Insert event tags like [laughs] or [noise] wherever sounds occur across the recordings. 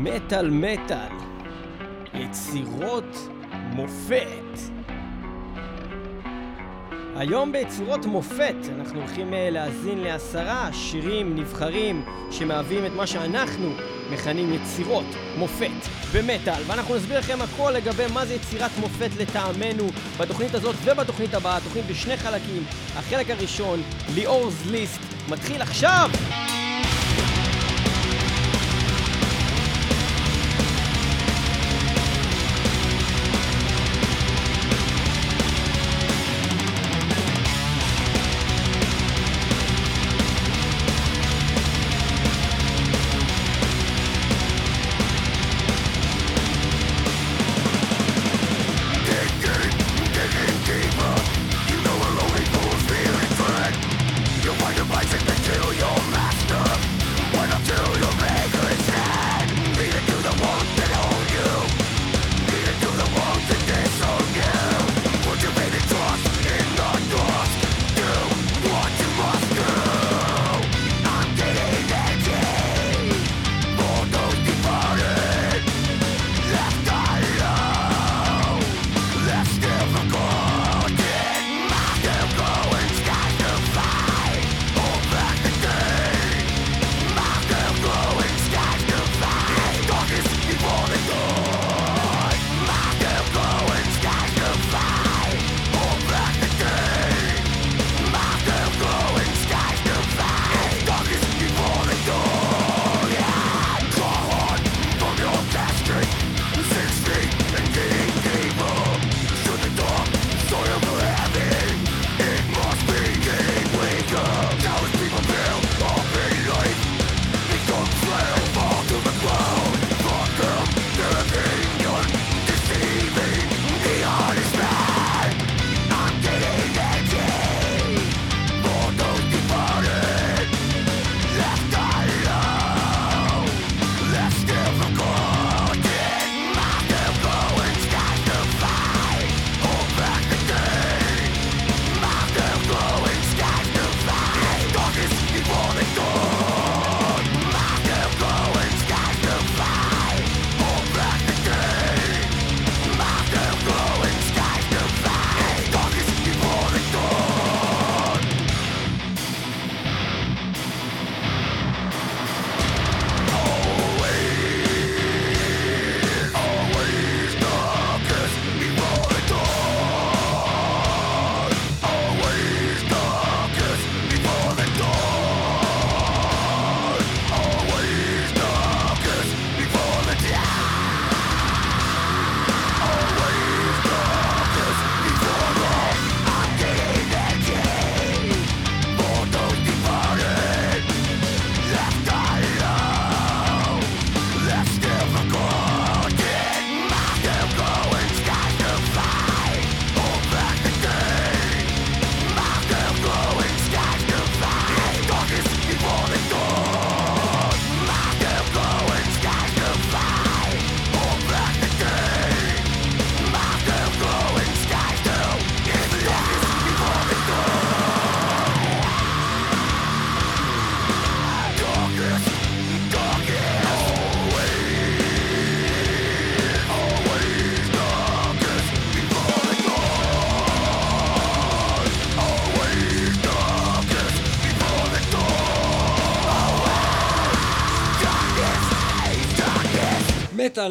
מטאל מטאל, יצירות מופת. היום ביצירות מופת אנחנו הולכים אה, להאזין לעשרה שירים נבחרים שמהווים את מה שאנחנו מכנים יצירות מופת במטאל ואנחנו נסביר לכם הכל לגבי מה זה יצירת מופת לטעמנו בתוכנית הזאת ובתוכנית הבאה, תוכנית בשני חלקים החלק הראשון, ליאור's ליסט, מתחיל עכשיו!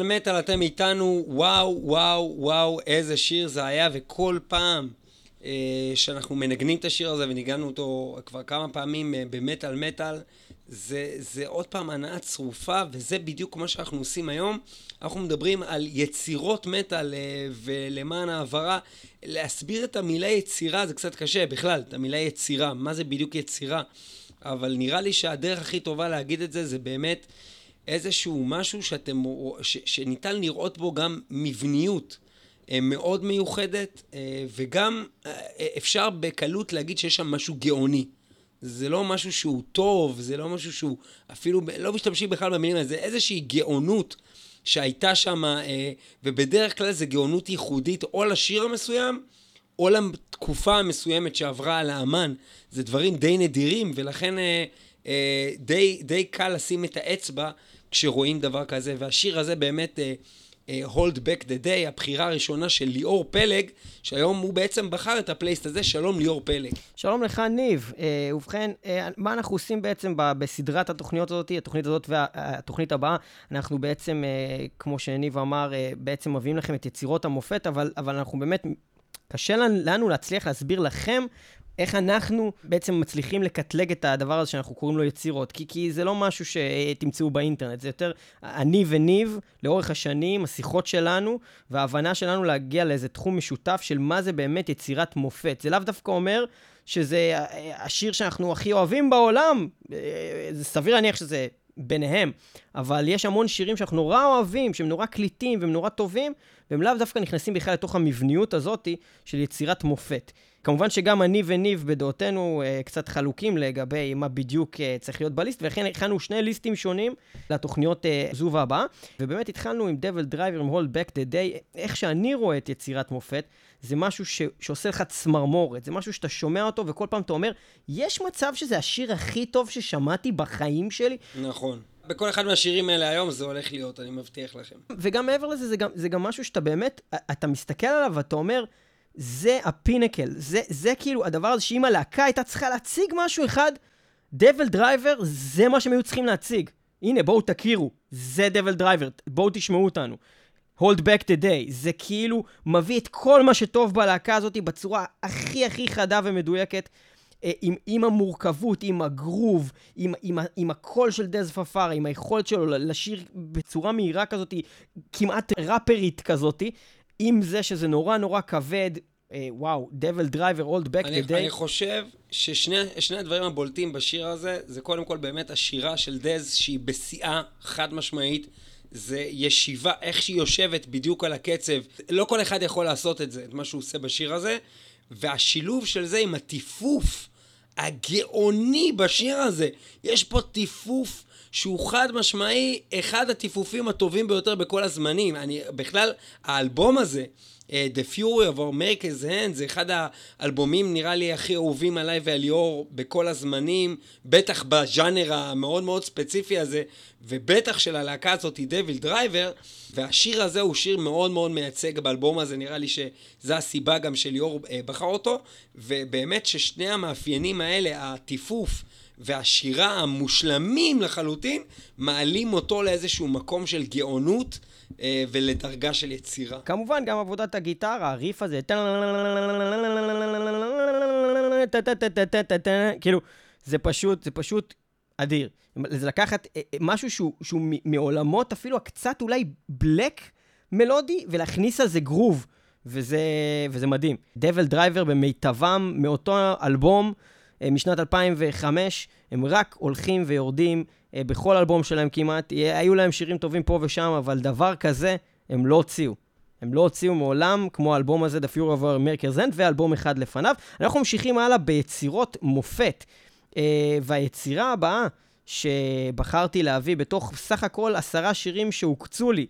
מטאל מטאל אתם איתנו, וואו וואו וואו איזה שיר זה היה וכל פעם אה, שאנחנו מנגנים את השיר הזה וניגענו אותו כבר כמה פעמים אה, במטאל מטאל זה, זה עוד פעם הנאה צרופה וזה בדיוק מה שאנחנו עושים היום. אנחנו מדברים על יצירות מטאל אה, ולמען העברה להסביר את המילה יצירה זה קצת קשה בכלל, את המילה יצירה, מה זה בדיוק יצירה אבל נראה לי שהדרך הכי טובה להגיד את זה זה באמת איזשהו משהו שאתם, ש, שניתן לראות בו גם מבניות אה, מאוד מיוחדת, אה, וגם אה, אפשר בקלות להגיד שיש שם משהו גאוני. זה לא משהו שהוא טוב, זה לא משהו שהוא אפילו, לא משתמשים בכלל במילים האלה, זה איזושהי גאונות שהייתה שם, ובדרך כלל זה גאונות ייחודית או לשיר המסוים, או לתקופה המסוימת שעברה על האמן. זה דברים די נדירים, ולכן די, די קל לשים את האצבע כשרואים דבר כזה, והשיר הזה באמת... הולד בק דה דיי, הבחירה הראשונה של ליאור פלג, שהיום הוא בעצם בחר את הפלייסט הזה. שלום ליאור פלג. שלום לך, ניב. Uh, ובכן, uh, מה אנחנו עושים בעצם בסדרת התוכניות הזאת, התוכנית הזאת והתוכנית הבאה? אנחנו בעצם, uh, כמו שניב אמר, uh, בעצם מביאים לכם את יצירות המופת, אבל, אבל אנחנו באמת קשה לנו להצליח להסביר לכם איך אנחנו בעצם מצליחים לקטלג את הדבר הזה שאנחנו קוראים לו יצירות. כי, כי זה לא משהו שתמצאו באינטרנט, זה יותר אני וניב, לאורך השנים, השיחות שלנו, וההבנה שלנו להגיע לאיזה תחום משותף של מה זה באמת יצירת מופת. זה לאו דווקא אומר שזה השיר שאנחנו הכי אוהבים בעולם. זה סביר להניח שזה ביניהם, אבל יש המון שירים שאנחנו נורא אוהבים, שהם נורא קליטים והם נורא טובים, והם לאו דווקא נכנסים בכלל לתוך המבניות הזאת של יצירת מופת. כמובן שגם אני וניב בדעותינו uh, קצת חלוקים לגבי מה בדיוק uh, צריך להיות בליסט, ולכן הכנו שני ליסטים שונים לתוכניות uh, זו והבאה, ובאמת התחלנו עם Devil Driver, עם Hold Back the Day. איך שאני רואה את יצירת מופת, זה משהו ש... שעושה לך צמרמורת, זה משהו שאתה שומע אותו וכל פעם אתה אומר, יש מצב שזה השיר הכי טוב ששמעתי בחיים שלי? נכון. בכל אחד מהשירים האלה היום זה הולך להיות, אני מבטיח לכם. וגם מעבר לזה, זה גם, זה גם משהו שאתה באמת, אתה מסתכל עליו ואתה אומר, זה ה pinnacle, זה, זה כאילו הדבר הזה שאם הלהקה הייתה צריכה להציג משהו אחד, DevilDriver זה מה שהם היו צריכים להציג. הנה, בואו תכירו, זה DevilDriver, בואו תשמעו אותנו. Hold Back the Day, זה כאילו מביא את כל מה שטוב בלהקה הזאת בצורה הכי הכי חדה ומדויקת. אה, עם, עם המורכבות, עם הגרוב, עם, עם, עם הקול של Dez Fafara, עם היכולת שלו לשיר בצורה מהירה כזאת, כמעט ראפרית כזאת, עם זה שזה נורא נורא כבד, אה, וואו, Devil Driver, Old Back אני, Today. אני חושב ששני הדברים הבולטים בשיר הזה, זה קודם כל באמת השירה של דז, שהיא בשיאה חד משמעית. זה ישיבה, איך שהיא יושבת בדיוק על הקצב. לא כל אחד יכול לעשות את זה, את מה שהוא עושה בשיר הזה. והשילוב של זה עם הטיפוף הגאוני בשיר הזה. יש פה טיפוף שהוא חד משמעי אחד הטיפופים הטובים ביותר בכל הזמנים. אני, בכלל, האלבום הזה, uh, The Fury of Our Maker's Hand, זה אחד האלבומים נראה לי הכי אהובים עליי ועל ליאור בכל הזמנים, בטח בז'אנר המאוד מאוד ספציפי הזה, ובטח של הלהקה הזאת, DevilDriver, והשיר הזה הוא שיר מאוד מאוד מייצג באלבום הזה, נראה לי שזה הסיבה גם שליאור uh, בחר אותו, ובאמת ששני המאפיינים האלה, הטיפוף, והשירה המושלמים לחלוטין, מעלים אותו לאיזשהו מקום של גאונות אה, ולדרגה של יצירה. כמובן, גם עבודת הגיטרה, הריף הזה, כאילו, זה פשוט, זה פשוט אדיר. זה לקחת משהו שהוא, שהוא מעולמות אפילו הקצת אולי black מלודי, ולהכניס על זה גרוב, וזה, וזה מדהים. DevilDriver במיטבם מאותו אלבום. אה, משנת 2005, הם רק הולכים ויורדים אה, בכל אלבום שלהם כמעט. היו להם שירים טובים פה ושם, אבל דבר כזה הם לא הוציאו. הם לא הוציאו מעולם, כמו האלבום הזה, The Fury of Our America's End, ואלבום אחד לפניו. אנחנו ממשיכים הלאה ביצירות מופת. אה, והיצירה הבאה שבחרתי להביא בתוך סך הכל עשרה שירים שהוקצו לי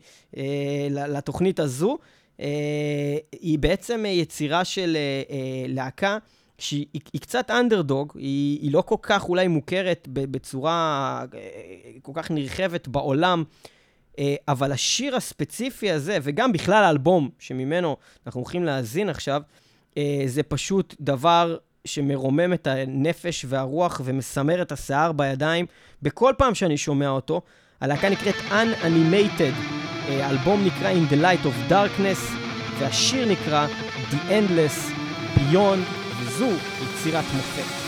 לתוכנית הזו, היא בעצם יצירה של להקה שהיא היא קצת אנדרדוג, היא, היא לא כל כך אולי מוכרת בצורה אה, כל כך נרחבת בעולם, אה, אבל השיר הספציפי הזה, וגם בכלל האלבום שממנו אנחנו הולכים להאזין עכשיו, אה, זה פשוט דבר שמרומם את הנפש והרוח ומסמר את השיער בידיים בכל פעם שאני שומע אותו. הלהקה נקראת Unanimated, האלבום נקרא In the Light of Darkness, והשיר נקרא The Endless Beyond זו יצירת מופת.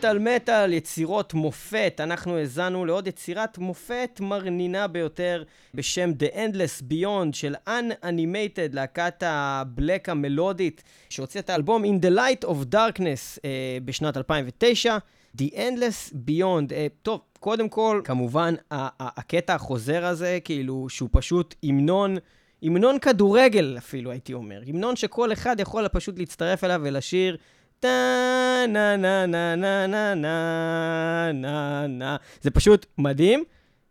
מטאל מטאל, יצירות מופת. אנחנו האזנו לעוד יצירת מופת מרנינה ביותר בשם The Endless Beyond של Unanimated, להקת הבלק המלודית, שהוציאה את האלבום In the Light of Darkness אה, בשנת 2009. The Endless Beyond, אה, טוב, קודם כל, כמובן, הקטע החוזר הזה, כאילו, שהוא פשוט המנון, המנון כדורגל אפילו, הייתי אומר. המנון שכל אחד יכול פשוט להצטרף אליו ולשיר. טה נה נה נה נה נה נה נה נה זה פשוט מדהים.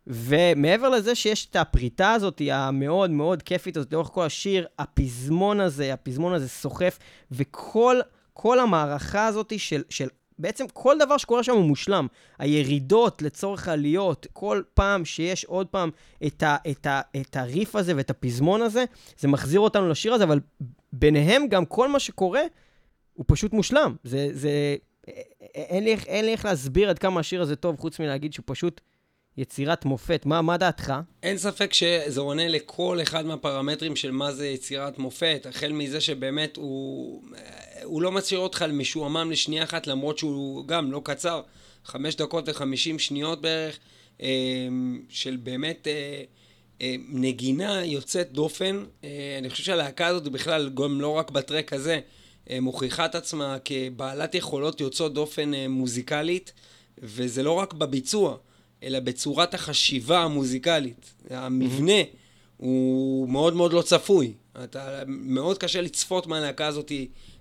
ומעבר לזה שיש את הפריטה הזאת, המאוד מאוד כיפית הזאת לאורך כל השיר, הפזמון הזה, הפזמון הזה סוחף, וכל כל המערכה הזאת של, של בעצם כל דבר שקורה שם הוא מושלם. הירידות לצורך העליות, כל פעם שיש עוד פעם את, ה, את, ה, את הריף הזה ואת הפזמון הזה, זה מחזיר אותנו לשיר הזה, אבל ביניהם גם כל מה שקורה הוא פשוט מושלם. זה, זה, אין לי, אין לי איך להסביר עד כמה השיר הזה טוב, חוץ מלהגיד שהוא פשוט יצירת מופת. מה, מה דעתך? אין ספק שזה עונה לכל אחד מהפרמטרים של מה זה יצירת מופת, החל מזה שבאמת הוא, הוא לא מצהיר אותך משועמם לשנייה אחת, למרות שהוא גם לא קצר, חמש דקות וחמישים שניות בערך, אה, של באמת... אה, אה, נגינה יוצאת דופן. אני חושב שהלהקה הזאת בכלל, גם לא רק בטרק הזה, אה, מוכיחה את עצמה כבעלת יכולות יוצאות דופן אה, מוזיקלית, וזה לא רק בביצוע, אלא בצורת החשיבה המוזיקלית. המבנה הוא מאוד מאוד לא צפוי. אתה, מאוד קשה לצפות מה הלהקה הזאת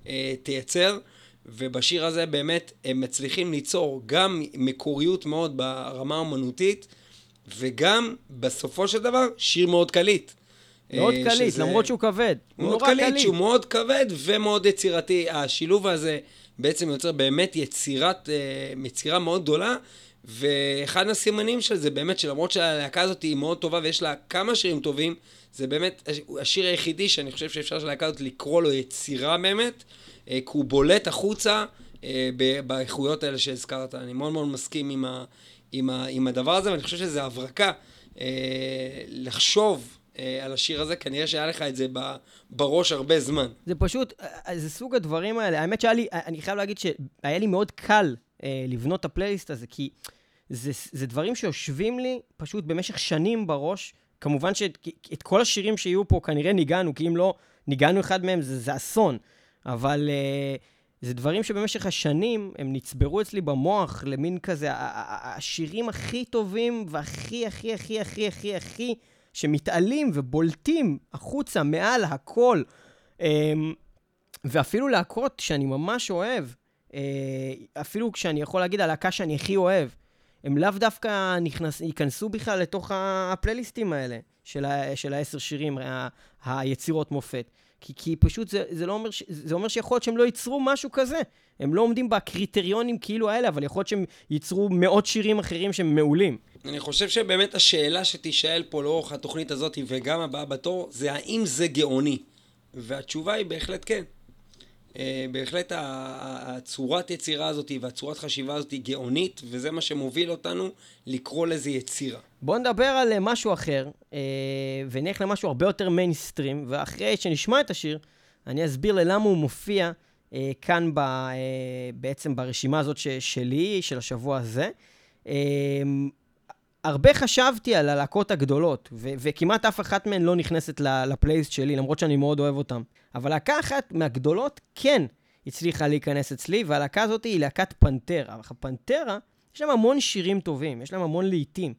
אה, תייצר, ובשיר הזה באמת הם מצליחים ליצור גם מקוריות מאוד ברמה האומנותית, וגם בסופו של דבר שיר מאוד קליט. מאוד אה, קליט, שזה... למרות שהוא כבד. הוא מאוד קליט, קליט, שהוא מאוד כבד ומאוד יצירתי. השילוב הזה בעצם יוצר באמת יצירת, אה, יצירה מאוד גדולה, ואחד הסימנים של זה באמת, שלמרות שהלהקה הזאת היא מאוד טובה ויש לה כמה שירים טובים, זה באמת השיר היחידי שאני חושב שאפשר שלהקה הזאת לקרוא לו יצירה באמת, אה, כי הוא בולט החוצה באיכויות האלה שהזכרת. אני מאוד מאוד מסכים עם, ה, עם, ה, עם הדבר הזה, ואני חושב שזה הברקה לחשוב על השיר הזה, כנראה שהיה לך את זה בראש הרבה זמן. זה פשוט, אה, זה סוג הדברים האלה. האמת שהיה לי, אה, אני חייב להגיד שהיה לי מאוד קל אה, לבנות את הפלייליסט הזה, כי זה, זה דברים שיושבים לי פשוט במשך שנים בראש. כמובן שאת כל השירים שיהיו פה כנראה ניגענו, כי אם לא ניגענו אחד מהם זה, זה אסון. אבל אה, זה דברים שבמשך השנים הם נצברו אצלי במוח למין כזה, השירים הכי טובים והכי, הכי, הכי, הכי, הכי, הכי... שמתעלים ובולטים החוצה מעל הכל, אמ, ואפילו להקות שאני ממש אוהב, אה, אפילו כשאני יכול להגיד הלהקה שאני הכי אוהב, הם לאו דווקא נכנס, ייכנסו בכלל לתוך הפלייליסטים האלה של, העשר שירים, ה, היצירות מופת. כי, כי פשוט זה, זה, לא אומר ש, זה אומר שיכול להיות שהם לא ייצרו משהו כזה. הם לא עומדים בקריטריונים כאילו האלה, אבל יכול להיות שהם ייצרו מאות שירים אחרים שהם מעולים. אני חושב שבאמת השאלה שתישאל פה לאורך התוכנית הזאת, וגם הבאה בתור, זה האם זה גאוני? והתשובה היא בהחלט כן. Uh, בהחלט הצורת יצירה הזאת והצורת חשיבה הזאת היא גאונית, וזה מה שמוביל אותנו לקרוא לזה יצירה. בואו נדבר על אה, משהו אחר, uh, ונלך למשהו הרבה יותר מיינסטרים, ואחרי שנשמע את השיר, אני אסביר ללמה הוא מופיע uh, כאן ב, בעצם ברשימה הזאת שלי, של השבוע הזה. הרבה חשבתי על הלהקות הגדולות, ו- וכמעט אף אחת מהן לא נכנסת לפלייסט שלי, למרות שאני מאוד אוהב אותן. אבל להקה אחת מהגדולות כן הצליחה להיכנס אצלי, והלהקה הזאת היא להקת פנטרה. אבל פנטרה, יש להם המון שירים טובים, יש להם המון להיטים.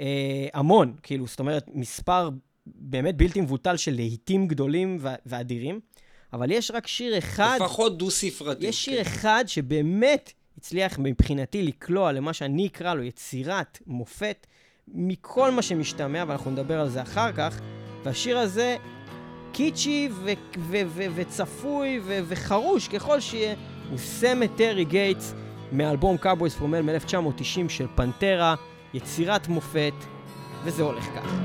אה, המון, כאילו, זאת אומרת, מספר באמת בלתי מבוטל של להיטים גדולים ו- ואדירים. אבל יש רק שיר אחד... לפחות דו-ספרתי. יש שיר כן. אחד שבאמת הצליח מבחינתי לקלוע למה שאני אקרא לו יצירת מופת מכל מה שמשתמע, ואנחנו נדבר על זה אחר כך. והשיר הזה קיצ'י ו- ו- ו- וצפוי ו- וחרוש ככל שיהיה, הוא Cemetery Gates מאלבום Cowboys from Hell מ-1990 של פנטרה. יצירת מופת, וזה הולך ככה.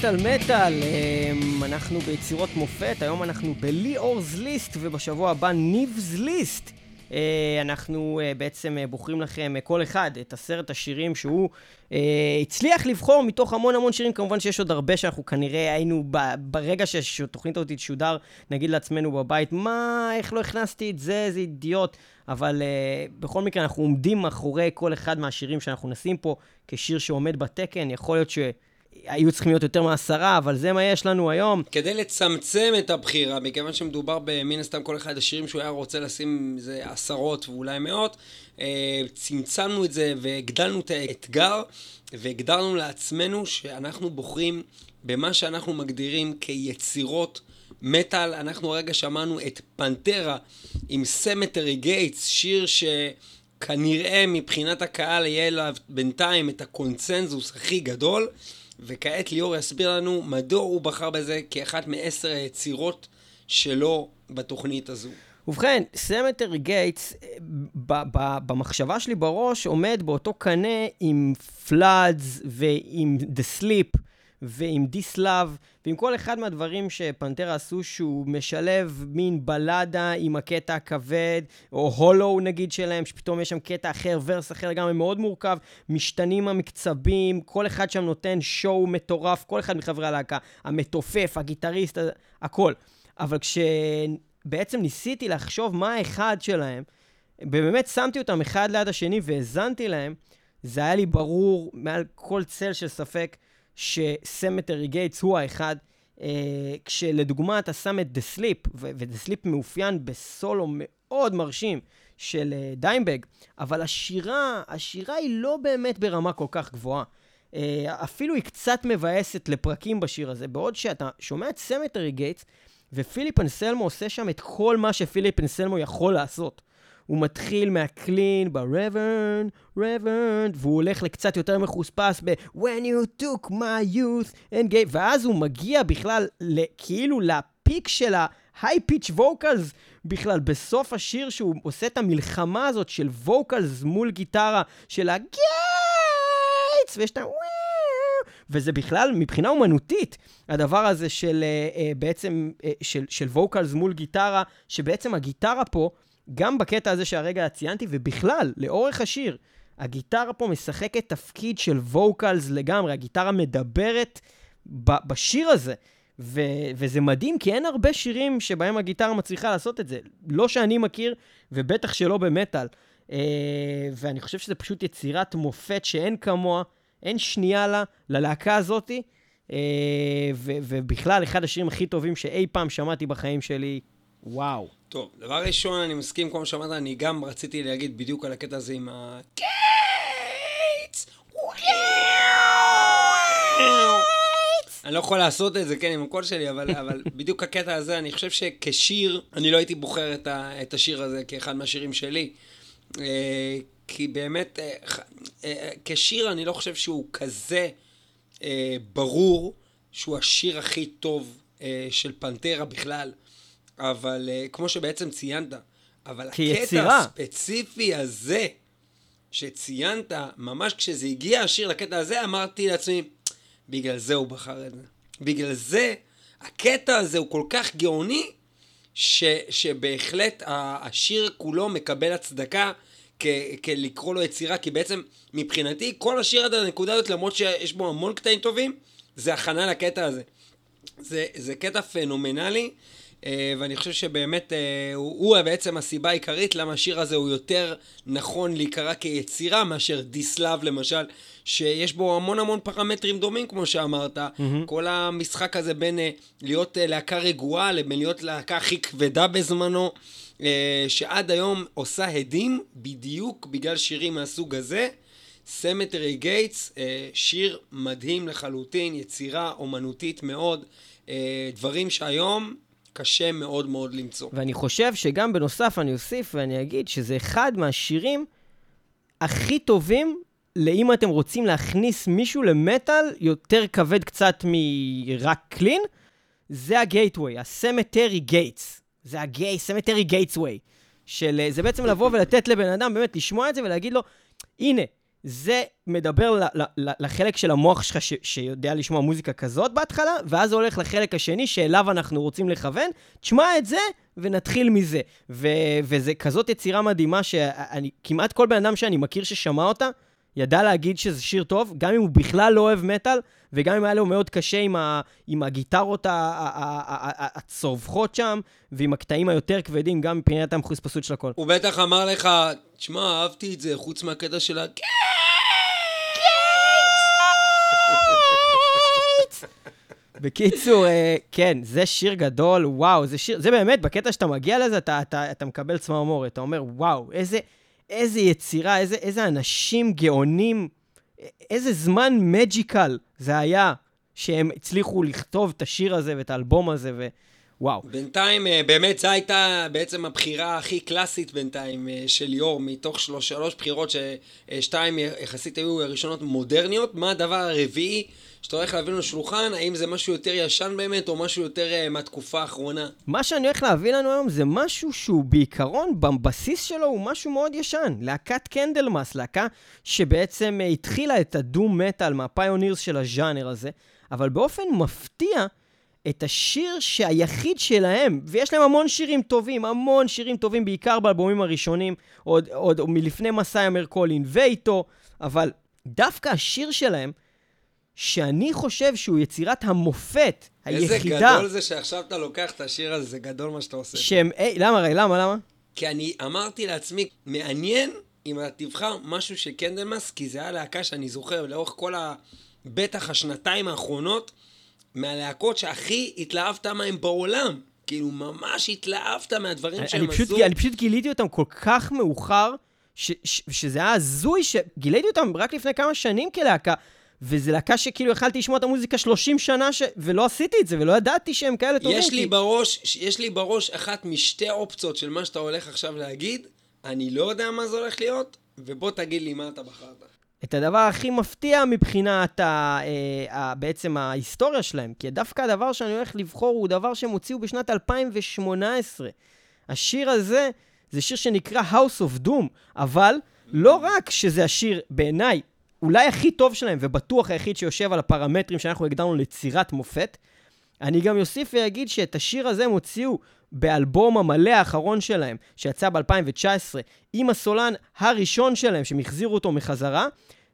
מטאל מטאל, אמ, אנחנו ביצירות מופת, היום אנחנו בלי אורז ליסט ובשבוע הבא ניבס ליסט. אה, אנחנו אה, בעצם אה, בוחרים לכם כל אחד את עשרת השירים שהוא הצליח לבחור מתוך המון המון שירים. כמובן שיש עוד הרבה שאנחנו כנראה היינו ברגע שהתוכנית הזאת תשודר, נגיד לעצמנו בבית, מה, איך לא הכנסתי את זה, איזה אידיוט. אבל בכל מקרה אנחנו עומדים מאחורי כל אחד מהשירים שאנחנו נשים פה כשיר שעומד בתקן. יכול להיות ש... היו צריכים להיות יותר מעשרה, אבל זה מה יש לנו היום. כדי לצמצם את הבחירה, מכיוון שמדובר במין הסתם כל אחד השירים שהוא היה רוצה לשים זה עשרות ואולי מאות, אה, צמצמנו את זה והגדלנו את האתגר, והגדרנו לעצמנו שאנחנו בוחרים במה שאנחנו מגדירים כיצירות מטאל. אנחנו הרגע שמענו את פנטרה עם סמטרי גייטס, שיר ש... כנראה מבחינת הקהל יהיה לה בינתיים את הקונצנזוס הכי גדול. וכעת ליאור יסביר לנו מדוע הוא בחר בזה כאחת מעשר היצירות שלו בתוכנית הזו. ובכן, Cemetery Gates, במחשבה שלי בראש, עומד באותו קנה עם Floods ועם The Sleep ועם This Love ועם כל אחד מהדברים שפנטרה עשו שהוא משלב מין בלדה עם הקטע הכבד, או הולו נגיד שלהם, שפתאום יש שם קטע אחר, ורס אחר גם מאוד מורכב, משתנים המקצבים, כל אחד שם נותן שואו מטורף, כל אחד מחברי הלהקה, המתופף, הגיטריסט, הכל. אבל כשבעצם ניסיתי לחשוב מה האחד שלהם, ובאמת שמתי אותם אחד ליד השני והאזנתי להם, זה היה לי ברור מעל כל צל של ספק שסמטרי גייטס הוא האחד. Uh, כשלדוגמה אתה שם את The Sleep, ו The Sleep מאופיין בסולו מאוד מרשים של uh, Dimebag, אבל השירה, השירה היא לא באמת ברמה כל כך גבוהה. Uh, אפילו היא קצת מבאסת לפרקים בשיר הזה, בעוד שאתה שומע את Cemetery Gates, ו Philip Anselmo עושה שם את כל מה ש Philip Anselmo יכול לעשות. הוא מתחיל מה clean ב-Reverend, Reverend, והוא הולך לקצת יותר מחוספס ב-When you took my youth and gave, ואז הוא מגיע בכלל כאילו לפיק של ה-high pitch vocals בכלל בסוף השיר שהוא עושה את המלחמה הזאת של vocals מול גיטרה של הגייטס, ויש את ה... וזה בכלל, מבחינה אומנותית, הדבר הזה של uh, uh, בעצם, uh, של, של vocals מול גיטרה, שבעצם הגיטרה פה גם בקטע הזה שהרגע ציינתי, ובכלל, לאורך השיר, הגיטרה פה משחקת תפקיד של ווקלס לגמרי, הגיטרה מדברת ב- בשיר הזה. ו- וזה מדהים, כי אין הרבה שירים שבהם הגיטרה מצליחה לעשות את זה. לא שאני מכיר, ובטח שלא במטאל. Uh, ואני חושב שזה פשוט יצירת מופת שאין כמוה, אין שנייה לה, ללהקה הזאתי. Uh, ו- ובכלל, אחד השירים הכי טובים שאי פעם שמעתי בחיים שלי. וואו. טוב, דבר ראשון, אני מסכים, כמו שאמרת, אני גם רציתי להגיד בדיוק על הקטע הזה עם ה... אני לא יכול לעשות את זה, כן, עם הקול שלי, אבל, אבל בדיוק הקטע הזה, אני חושב שכשיר, אני לא הייתי בוחר את, ה, את השיר הזה כאחד מהשירים שלי. אה, כי באמת, אה, אה, כשיר אני לא חושב שהוא כזה ברור שהוא השיר הכי טוב של פנטרה בכלל. אבל uh, כמו שבעצם ציינת, אבל. הקטע הספציפי הזה, שציינת, ממש כשזה הגיע השיר לקטע הזה, אמרתי לעצמי, בגלל זה הוא בחר את זה. בגלל זה, הקטע הזה הוא כל כך גאוני, ש, שבהחלט השיר כולו מקבל הצדקה כלקרוא לו יצירה, כי בעצם מבחינתי כל השיר עד הנקודה הזאת, למרות שיש בו המון קטעים טובים, זה הכנה לקטע הזה. זה, זה קטע פנומנלי. אה, ואני חושב שבאמת אה, הוא, הוא בעצם הסיבה העיקרית למה השיר הזה הוא יותר נכון להיקרא כיצירה מאשר This Love למשל, שיש בו המון המון פרמטרים דומים כמו שאמרת. Mm-hmm. כל המשחק הזה בין אה, להיות להקה רגועה לבין להיות להקה הכי כבדה בזמנו, שעד היום עושה הדים בדיוק בגלל שירים מהסוג הזה. סמטרי גייטס, שיר מדהים לחלוטין, יצירה אומנותית מאוד, דברים שהיום קשה מאוד מאוד למצוא. ואני חושב שגם בנוסף אני אוסיף ואני אגיד שזה אחד מהשירים הכי טובים לאם אתם רוצים להכניס מישהו למטאל יותר כבד קצת מרוק קליל, זה ה gateway, ה Cemetery Gates. זה ה gate, Cemetery Gatesway. של, זה בעצם לבוא ולתת לבן אדם באמת לשמוע את זה ולהגיד לו, הנה, זה מדבר ל- ל- ל- לחלק של המוח שלך ש- שיודע לשמוע מוזיקה כזאת בהתחלה, ואז הולך לחלק השני שאליו אנחנו רוצים לכוון. תשמע את זה ונתחיל מזה. ו- וזה כזאת יצירה מדהימה שכמעט כל בן אדם שאני מכיר ששמע אותה, ידע להגיד שזה שיר טוב, גם אם הוא בכלל לא אוהב מטאל, וגם אם היה לו מאוד קשה עם, ה- עם הגיטרות ה- ה- ה- ה- ה- הצורחות שם, ועם הקטעים היותר כבדים, גם מבחינת המחוספסות של הכל. הוא בטח אמר לך, תשמע, אהבתי את זה, חוץ מהקטע של ה... בקיצור, אה, כן, זה שיר גדול, וואו, זה שיר, זה באמת, בקטע שאתה מגיע לזה, אתה, אתה, אתה מקבל צמרמורת, אתה אומר, וואו, איזה, איזה יצירה, איזה, איזה אנשים גאונים, איזה זמן מג'יקל זה היה, שהם הצליחו לכתוב את השיר הזה ואת האלבום הזה, ווואו. בינתיים, אה, באמת, זו הייתה בעצם הבחירה הכי קלאסית בינתיים אה, של ליאור, מתוך שלוש, שלוש בחירות ששתיים יחסית היו ראשונות מודרניות. מה הדבר הרביעי שאתה הולך להביא לנו שולחן? האם זה משהו יותר ישן באמת, או משהו יותר אה, מהתקופה האחרונה? מה שאני הולך להביא לנו היום זה משהו שהוא בעיקרון, בבסיס שלו הוא משהו מאוד ישן. להקת Candlemass, להקה שבעצם התחילה את ה doom metal מה pioneers של הז'אנר הזה, אבל באופן מפתיע, את השיר שהיחיד שלהם, ויש להם המון שירים טובים, המון שירים טובים, בעיקר באלבומים הראשונים, עוד, עוד, עוד מלפני Messiah Marcolin ואיתו, אבל דווקא השיר שלהם, שאני חושב שהוא יצירת המופת היחידה... איזה גדול זה שעכשיו אתה לוקח את השיר הזה, זה גדול מה שאתה עושה. שהם... אי, למה, רי, למה, למה? כי אני אמרתי לעצמי, מעניין אם אתה תבחר משהו של Candlemass, כי זה היה להקה שאני זוכר לאורך כל ה... בטח השנתיים האחרונות, מהלהקות שהכי התלהבת מהם בעולם. כאילו, ממש התלהבת מהדברים שהם אני פשוט, עשו. אני פשוט גיליתי אותם כל כך מאוחר, ש, ש, שזה היה הזוי, שגיליתי אותם רק לפני כמה שנים כלהקה, וזה להקה שכאילו יכלתי לשמוע את המוזיקה 30 שנה, ש... ולא עשיתי את זה, ולא ידעתי שהם כאלה טובים. יש לי כי... בראש, יש לי בראש אחת משתי אופציות של מה שאתה הולך עכשיו להגיד, אני לא יודע מה זה הולך להיות, ובוא תגיד לי מה אתה בחרת. את הדבר הכי מפתיע מבחינת ה, אה, ה, בעצם ההיסטוריה שלהם, כי דווקא הדבר שאני הולך לבחור הוא דבר שהם הוציאו בשנת 2018. השיר הזה זה שיר שנקרא House of Doom, אבל לא רק שזה השיר, בעיניי, אולי הכי טוב שלהם, ובטוח היחיד שיושב על הפרמטרים שאנחנו הגדרנו ליצירת מופת, אני גם אוסיף ואגיד שאת השיר הזה הם הוציאו באלבום המלא האחרון שלהם, שיצא ב-2019, עם הסולן הראשון שלהם, שהם החזירו אותו מחזרה,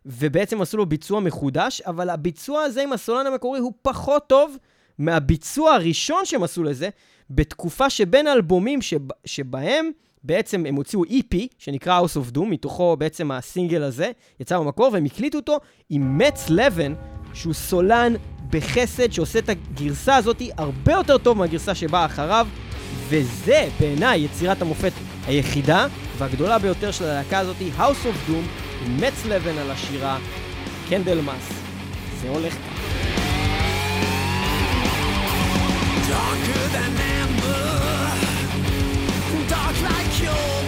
ובעצם עשו לו ביצוע מחודש, אבל הביצוע הזה עם הסולן המקורי הוא פחות טוב מהביצוע הראשון שהם עשו לזה, בתקופה שבין האלבומים שב, שבהם בעצם הם הוציאו EP, שנקרא House of Doom, מתוכו בעצם הסינגל הזה יצא במקור, והם הקליטו אותו עם Mats Levén, שהוא סולן בחסד, שעושה את הגרסה הזאת הרבה יותר טוב מהגרסה שבאה אחריו, וזה בעיניי יצירת המופת היחידה והגדולה ביותר של הלהקה הזאת, House of Doom, עם Mats Levén על השירה, Candlemass. זה הולך. Darker than amber, pure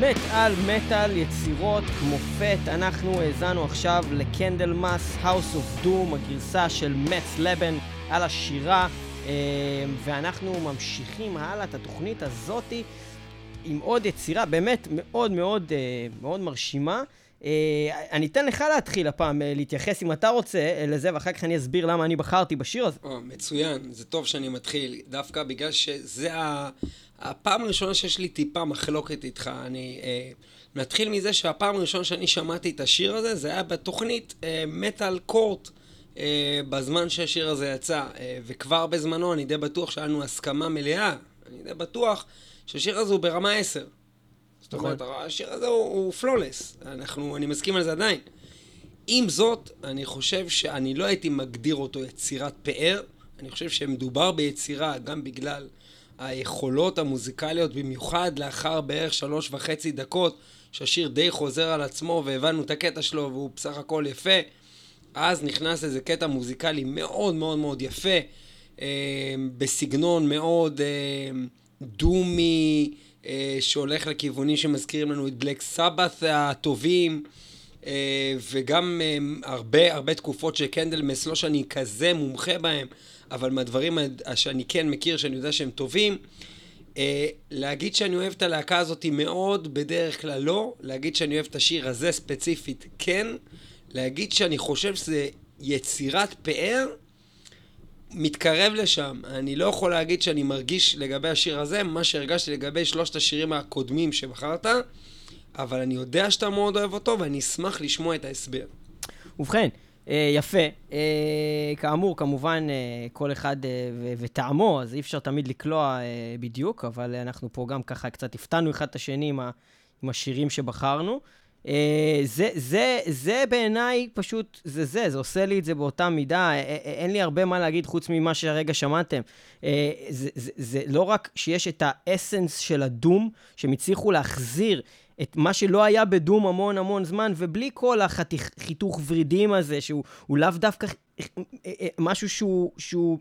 מטאל, מטאל, יצירות, מופת. אנחנו האזנו עכשיו לקנדלמאס, House of Doom, הגרסה של מצ לבן על השירה, אה, ואנחנו ממשיכים הלאה את התוכנית הזאתי עם עוד יצירה באמת מאוד מאוד אה, מאוד מרשימה. אה, אני אתן לך להתחיל הפעם להתייחס אם אתה רוצה לזה, ואחר כך אני אסביר למה אני בחרתי בשיר הזה. מצוין, זה טוב שאני מתחיל, דווקא בגלל שזה ה... הפעם הראשונה שיש לי טיפה מחלוקת איתך, אני אה, נתחיל מזה שהפעם הראשונה שאני שמעתי את השיר הזה, זה היה בתוכנית מטאל אה, קורט, אה, בזמן שהשיר הזה יצא, אה, וכבר בזמנו אני די בטוח שהיה לנו הסכמה מלאה, אני די בטוח שהשיר הזה הוא ברמה 10. זאת אומרת, נכון. השיר הזה הוא, הוא פלולס, אנחנו, אני מסכים על זה עדיין. עם זאת, אני חושב שאני לא הייתי מגדיר אותו יצירת פאר, אני חושב שמדובר ביצירה גם בגלל היכולות המוזיקליות, במיוחד לאחר בערך שלוש וחצי דקות, שהשיר די חוזר על עצמו והבנו את הקטע שלו והוא בסך הכל יפה, אז נכנס איזה קטע מוזיקלי מאוד מאוד מאוד יפה, אה, בסגנון מאוד אה, דומי, אה, שהולך לכיוונים שמזכירים לנו את בלק סבת הטובים. Uh, וגם uh, הרבה הרבה תקופות של קנדלמס, לא שאני כזה מומחה בהם, אבל מהדברים שאני כן מכיר, שאני יודע שהם טובים, אה, להגיד שאני אוהב את הלהקה הזאת מאוד, בדרך כלל לא. להגיד שאני אוהב את השיר הזה ספציפית, כן. להגיד שאני חושב שזה יצירת פאר, מתקרב לשם. אני לא יכול להגיד שאני מרגיש לגבי השיר הזה מה שהרגשתי לגבי שלושת השירים הקודמים שבחרת, אבל אני יודע שאתה מאוד אוהב אותו ואני אשמח לשמוע את ההסבר. ובכן, יפה. אה, כאמור, כמובן, אה, כל אחד וטעמו, אז אי אפשר תמיד לקלוע בדיוק, אבל אנחנו פה גם ככה קצת הפתענו אחד את השני עם, עם השירים שבחרנו. זה, זה, זה בעיניי פשוט, זה זה, זה עושה לי את זה באותה מידה, אין לי הרבה מה להגיד חוץ ממה שהרגע שמעתם. זה, זה, זה לא רק שיש את האסנס של הדום, שהם הצליחו להחזיר את מה שלא היה ב doom המון המון זמן, ובלי כל החיתוך ורידים הזה, שהוא לאו דווקא אה, אה, משהו שהוא, שהוא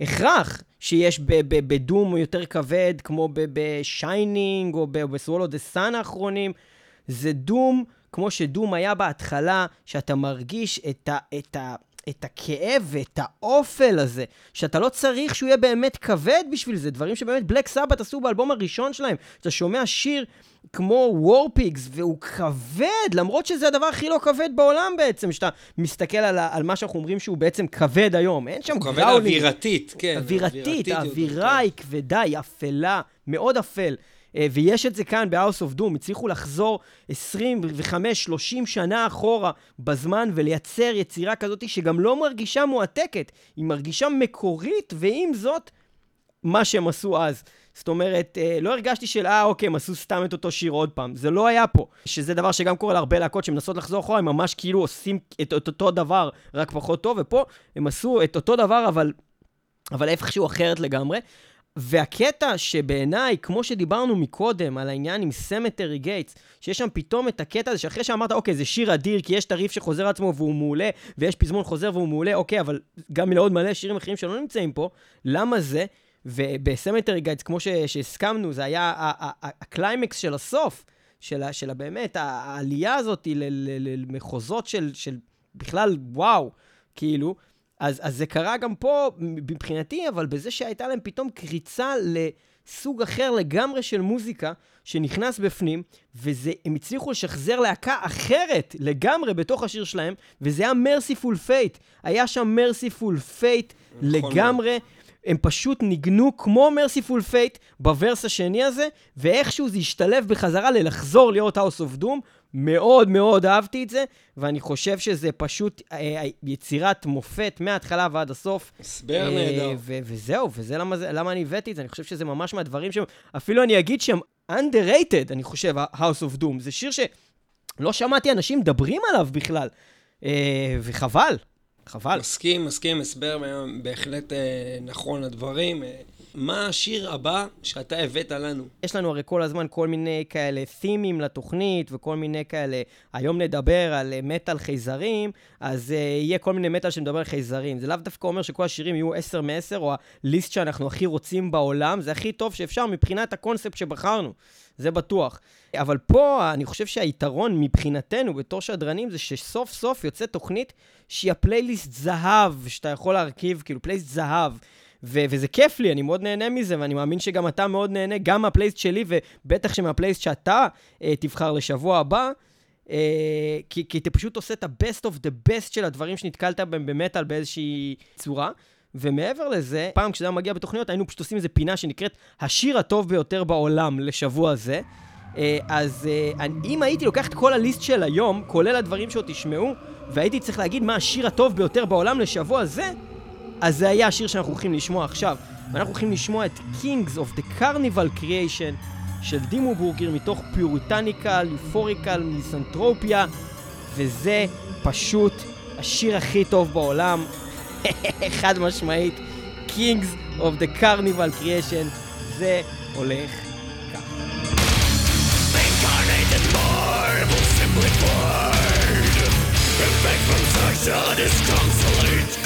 הכרח שיש ב doom יותר כבד, כמו ב Shining או ב Swallow the Sun האחרונים. זה doom, כמו ש doom היה בהתחלה, שאתה מרגיש את ה... את ה את הכאב ואת האופל הזה, שאתה לא צריך שהוא יהיה באמת כבד בשביל זה, דברים שבאמת Black Sabbath עשו באלבום הראשון שלהם. אתה שומע שיר כמו War Pigs, והוא כבד, למרות שזה הדבר הכי לא כבד בעולם בעצם, שאתה מסתכל על, על מה שאנחנו אומרים שהוא בעצם כבד היום. אין שם growling. כבד אווירתית, כן. אווירתית, האווירה היא כבדה, היא אפלה, מאוד אפל. אה, ויש את זה כאן ב-House of Doom, הצליחו לחזור 25-30 שנה אחורה בזמן ולייצר יצירה כזאת שגם לא מרגישה מועתקת, היא מרגישה מקורית, ועם זאת, מה שהם עשו אז. זאת אומרת, אה, לא הרגשתי של, אה, אוקיי, הם עשו סתם את אותו שיר עוד פעם. זה לא היה פה. שזה דבר שגם קורה להרבה להקות שמנסות לחזור אחורה, הם ממש כאילו עושים את, את אותו דבר, רק פחות טוב, ופה הם עשו את אותו דבר, אבל, אבל איפשהו אחרת לגמרי. והקטע שבעיניי, כמו שדיברנו מקודם על העניין עם סמטרי גייטס, שיש שם פתאום את הקטע הזה שאחרי שאמרת, אוקיי, זה שיר אדיר, כי יש את הריף שחוזר עצמו והוא מעולה, ויש פזמון חוזר והוא מעולה, אוקיי, אבל גם לעוד מלא שירים אחרים שלא נמצאים פה, למה זה? וב Cemetery Gates, כמו שהסכמנו, זה היה הקליימקס של הסוף, של, של באמת, העלייה הזאת למחוזות של, של בכלל, וואו, כאילו. אז, אז זה קרה גם פה מבחינתי, אבל בזה שהייתה להם פתאום קריצה לסוג אחר לגמרי של מוזיקה שנכנס בפנים, והם הצליחו לשחזר להקה אחרת לגמרי בתוך השיר שלהם, וזה היה Mercyful Fate. היה שם Mercyful Fate לגמרי. הם פשוט ניגנו כמו Mercyful Fate ב verse השני הזה, ואיכשהו זה השתלב בחזרה ללחזור להיות House of Doom. מאוד מאוד אהבתי את זה, ואני חושב שזה פשוט אה, אה יצירת מופת מההתחלה ועד הסוף. הסבר אה, נהדר. וזהו, וזה למה, זה, למה אני הבאתי את זה. אני חושב שזה ממש מהדברים שהם, אפילו אני אגיד שהם underrated, אני חושב, House of Doom. זה שיר שלא שמעתי אנשים מדברים עליו בכלל, וחבל. חבל. מסכים, מסכים, הסבר בהחלט נכון לדברים. מה השיר הבא שאתה הבאת לנו? יש לנו הרי כל הזמן כל מיני כאלה תימים לתוכנית, וכל מיני כאלה, היום נדבר על אה, מטאל חייזרים, אז uh, יהיה כל מיני מטאל שמדבר על חייזרים. זה לאו דווקא אומר שכל השירים יהיו 10 מ-10, או הליסט שאנחנו הכי רוצים בעולם, זה הכי טוב שאפשר מבחינת הקונספט שבחרנו. זה בטוח. אבל פה, אני חושב שהיתרון מבחינתנו בתור שדרנים זה שסוף סוף יוצא תוכנית שהיא הפלייליסט זהב, שאתה יכול להרכיב, כאילו פלייליסט זהב. ו- וזה כיף לי, אני מאוד נהנה מזה, ואני מאמין שגם אתה מאוד נהנה, גם מהפלייסט שלי, ובטח שמהפלייסט שאתה אה, תבחר לשבוע הבא, אה, כי, כי אתה פשוט עושה את ה-best of the best של הדברים שנתקלת בהם במטאל באיזושהי צורה. ומעבר לזה, פעם כשזה היה מגיע בתוכניות, היינו פשוט עושים איזה פינה שנקראת השיר הטוב ביותר בעולם לשבוע הזה. אה, אז אה, אם הייתי לוקח את כל הליסט של היום, כולל הדברים שעוד תשמעו, והייתי צריך להגיד מה השיר הטוב ביותר בעולם לשבוע זה, אז זה היה השיר שאנחנו הולכים לשמוע עכשיו. ואנחנו הולכים לשמוע את Kings of the Carnival Creation של דימו בורגר מתוך פיוריטניקל, יופוריקל, מיסנטרופיה, וזה פשוט השיר הכי טוב בעולם, [laughs] חד משמעית, Kings of the Carnival Creation, זה הולך. From such a disconsolate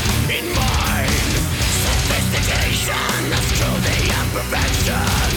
perfection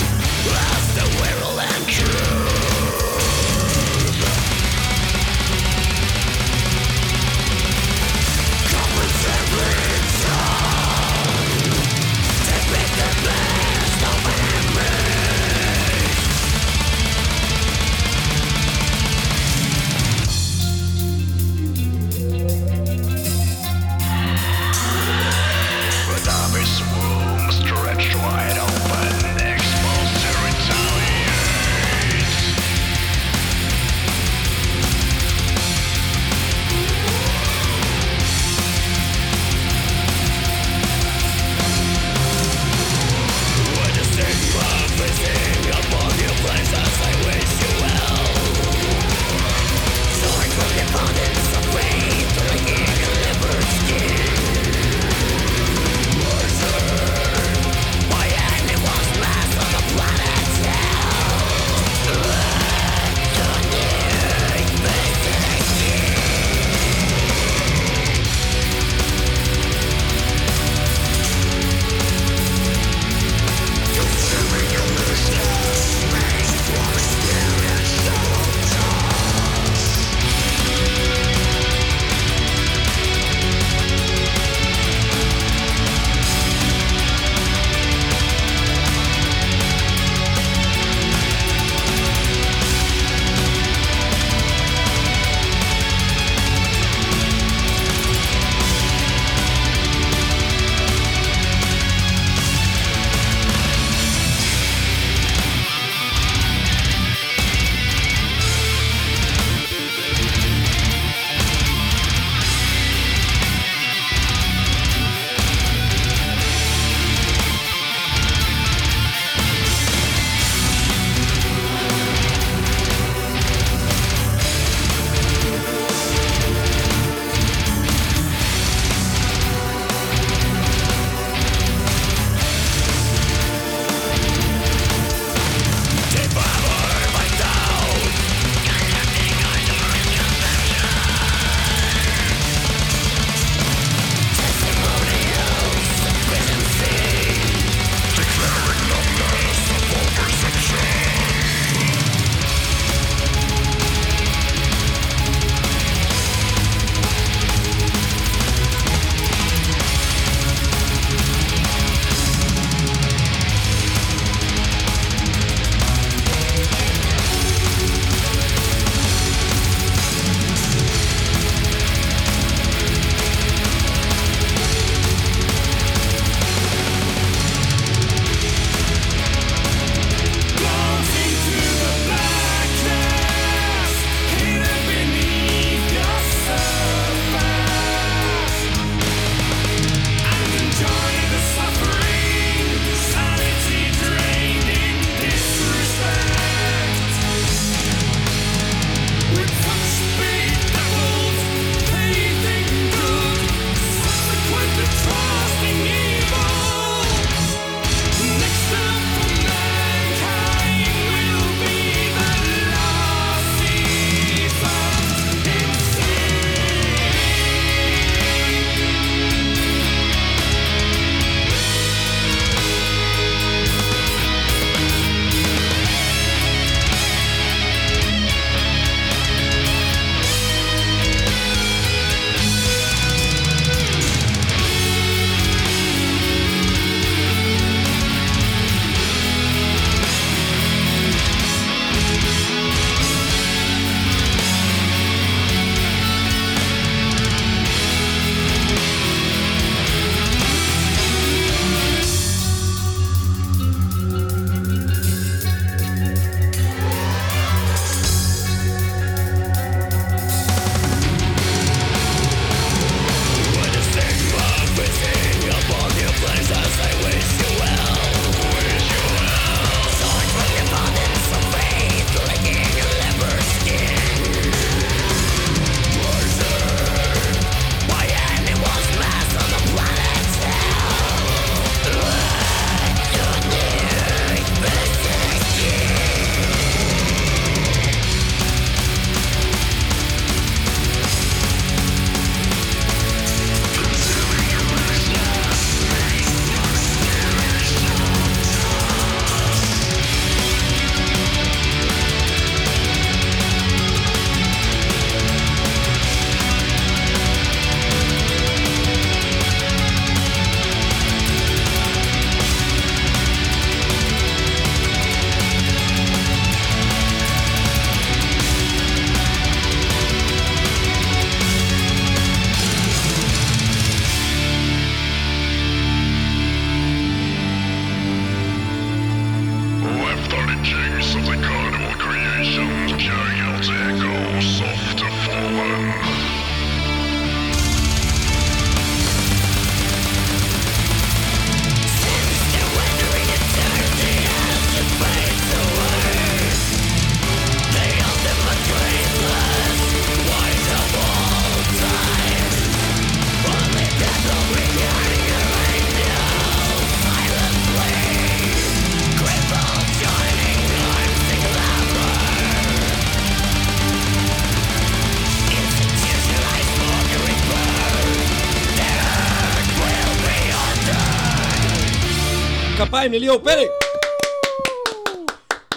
כפיים לליאור פלג!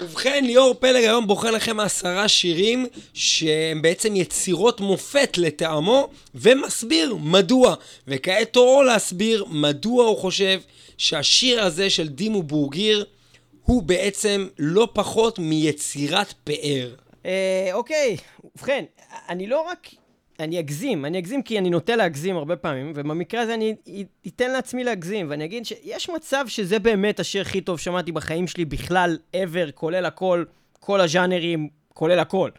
ובכן, ליאור פלג היום בוחר לכם עשרה שירים שהם בעצם יצירות מופת לטעמו, ומסביר מדוע. וכעת תורו להסביר מדוע הוא חושב שהשיר הזה של דימו בורגיר הוא בעצם לא פחות מיצירת פאר. אה, אוקיי, ובכן, אני לא רק... אני אגזים, אני אגזים כי אני נוטה להגזים הרבה פעמים, ובמקרה הזה אני אתן לעצמי להגזים, ואני אגיד שיש מצב שזה באמת השיר הכי טוב שמעתי בחיים שלי בכלל, ever, כולל הכל, כל הז'אנרים, כולל הכל.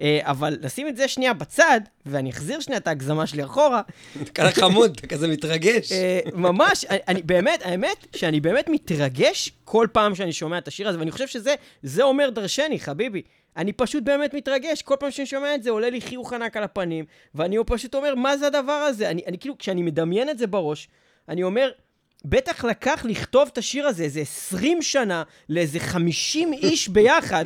אה, אבל נשים את זה שנייה בצד, ואני אחזיר שנייה את ההגזמה שלי אחורה. [laughs] אתה כזה חמוד, אתה כזה מתרגש. אה, ממש, אני באמת, האמת שאני באמת מתרגש כל פעם שאני שומע את השיר הזה, ואני חושב שזה אומר דרשני, חביבי. אני פשוט באמת מתרגש, כל פעם שאני שומע את זה עולה לי חיוך ענק על הפנים, ואני פשוט אומר, מה זה הדבר הזה? אני, אני כאילו, כשאני מדמיין את זה בראש, אני אומר, בטח לקח לכתוב את השיר הזה איזה 20 שנה לאיזה 50 איש ביחד,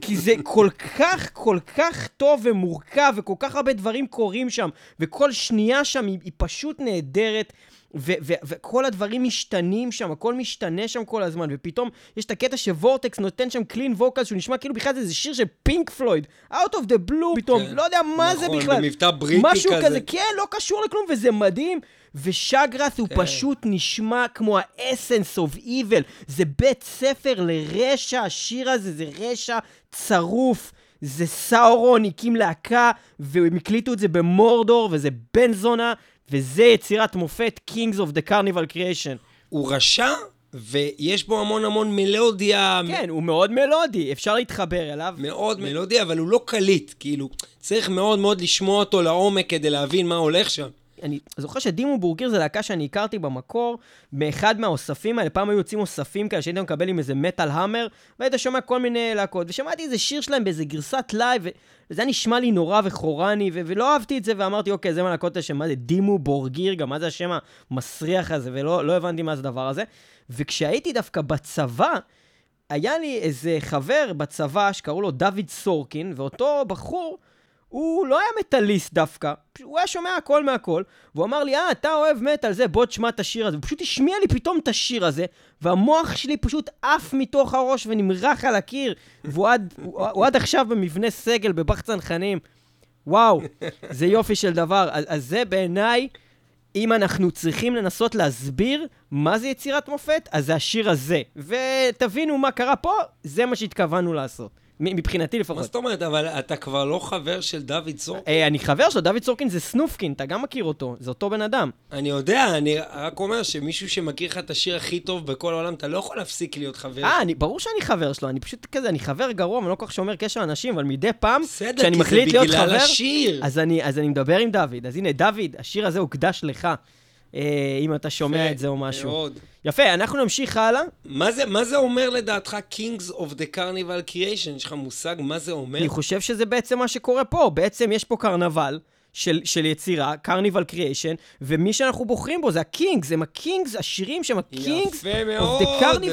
כי זה כל כך, כל כך טוב ומורכב, וכל כך הרבה דברים קורים שם, וכל שנייה שם היא, היא פשוט נהדרת. ו- ו- וכל הדברים משתנים שם, הכל משתנה שם כל הזמן, ופתאום יש את הקטע שוורטקס נותן שם קלין ווקל, שהוא נשמע כאילו בכלל זה איזה שיר של פינק פלויד, Out of the blue פתאום, כן. לא יודע מה נכון, זה בכלל. נכון, במבטא בריטי משהו כזה. משהו כזה, כן, לא קשור לכלום, וזה מדהים. ושגרס הוא כן. פשוט נשמע כמו ה essence of evil. זה בית ספר לרשע, השיר הזה זה רשע צרוף. זה סאורון הקים להקה, והם הקליטו את זה במורדור, וזה בן זונה, וזה יצירת מופת, Kings of the Carnival Creation. הוא רשע, ויש בו המון המון מלודיה. כן, הוא מאוד מלודי, אפשר להתחבר אליו. מאוד מלודי, אבל הוא לא קליט, כאילו, צריך מאוד מאוד לשמוע אותו לעומק כדי להבין מה הולך שם. אני זוכר ש Dimmu Borgir זה להקה שאני הכרתי במקור, מאחד מהאוספים האלה, פעם היו יוצאים אוספים כאלה שהיית מקבל עם איזה Metal Hammer, והיית שומע כל מיני להקות, ושמעתי איזה שיר שלהם באיזה גרסת לייב, וזה היה נשמע לי נורא וחורני, ו- ולא אהבתי את זה, ואמרתי, אוקיי, זה מהלהקות האלה שמה זה Dimmu Borgir, גם מה זה השם המסריח הזה, ולא לא הבנתי מה זה הדבר הזה. וכשהייתי דווקא בצבא, היה לי איזה חבר בצבא שקראו לו דוד סורקין, ואותו בחור, הוא לא היה מטאליסט דווקא, הוא היה שומע הכל מהכל, והוא אמר לי, אה, אתה אוהב מטאל, זה, בוא תשמע את השיר הזה. הוא פשוט השמיע לי פתאום את השיר הזה, והמוח שלי פשוט עף מתוך הראש ונמרח על הקיר, והוא עד, הוא, הוא עד עכשיו במבנה סגל בבח צנחנים. וואו, זה יופי של דבר. אז, אז זה בעיניי, אם אנחנו צריכים לנסות להסביר מה זה יצירת מופת, אז זה השיר הזה. ותבינו מה קרה פה, זה מה שהתכוונו לעשות. מבחינתי לפחות. מה זאת אומרת? אבל אתה כבר לא חבר של דוד סורקין? אה, אני חבר שלו, דוד סורקין זה סנופקין, אתה גם מכיר אותו, זה אותו בן אדם. אני יודע, אני רק אומר שמישהו שמכיר לך את השיר הכי טוב בכל העולם, אתה לא יכול להפסיק להיות חבר. אה, ברור שאני חבר שלו, אני פשוט כזה, אני חבר גרוע, אני לא כל כך שומר קשר לאנשים, אבל מדי פעם, כשאני מחליט להיות חבר... בסדר, כי זה בגלל השיר. אז אני, אז אני מדבר עם דוד, אז הנה, דוד, השיר הזה הוקדש לך. אה, אם אתה שומע את זה או משהו. מאוד. יפה, אנחנו נמשיך הלאה. מה זה, מה זה אומר לדעתך Kings of the Carnival Creation? יש לך מושג מה זה אומר? אני חושב שזה בעצם מה שקורה פה. בעצם יש פה קרנבל. של, של יצירה, קרניבל קריאיישן, ומי שאנחנו בוחרים בו זה הקינגס, הם הקינגס, השירים שהם הקינגס יפה מאוד,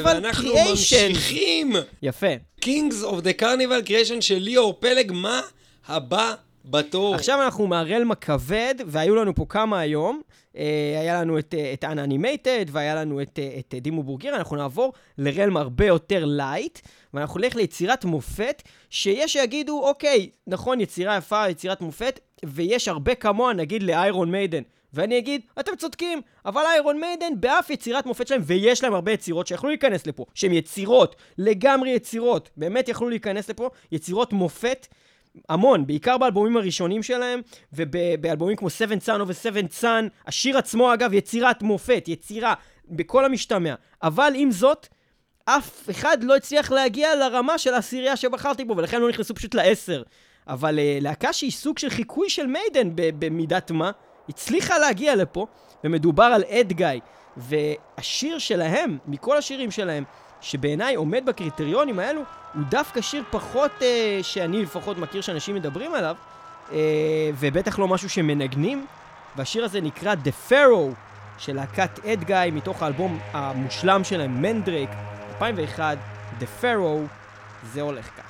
ואנחנו ממשיכים. יפה. Kings of the Carnival Creation של ליאור פלג, מה הבא בתור? עכשיו אנחנו מהרלם הכבד, והיו לנו פה כמה היום. אה, היה לנו את, אה, את Unanimated, והיה לנו את, אה, את Dimmu Borgir, אנחנו נעבור ל realm הרבה יותר light, ואנחנו נלך ליצירת מופת, שיש שיגידו, אוקיי, נכון, יצירה יפה, יצירת מופת, ויש הרבה כמוה, נגיד ל Iron Maiden. ואני אגיד, אתם צודקים, אבל Iron Maiden באף יצירת מופת שלהם, ויש להם הרבה יצירות שיכלו להיכנס לפה, שהן יצירות, לגמרי יצירות, באמת יכלו להיכנס לפה, יצירות מופת. המון, בעיקר באלבומים הראשונים שלהם, ובאלבומים כמו 7 Sun of a 7 Sun, השיר עצמו אגב יצירת מופת, יצירה, בכל המשתמע. אבל עם זאת, אף אחד לא הצליח להגיע לרמה של העשירייה שבחרתי בו, ולכן לא נכנסו פשוט לעשר. אבל uh, להקה שהיא סוג של חיקוי של מיידן במידת מה, הצליחה להגיע לפה, ומדובר על אד גיא. והשיר שלהם, מכל השירים שלהם, שבעיניי עומד בקריטריונים האלו, הוא דווקא שיר פחות, uh, שאני לפחות מכיר שאנשים מדברים עליו, uh, ובטח לא משהו שמנגנים, והשיר הזה נקרא The Pharaoh של להקת אד גיא, מתוך האלבום המושלם שלהם, מנדרייק, 2001, The Pharaoh, זה הולך כך.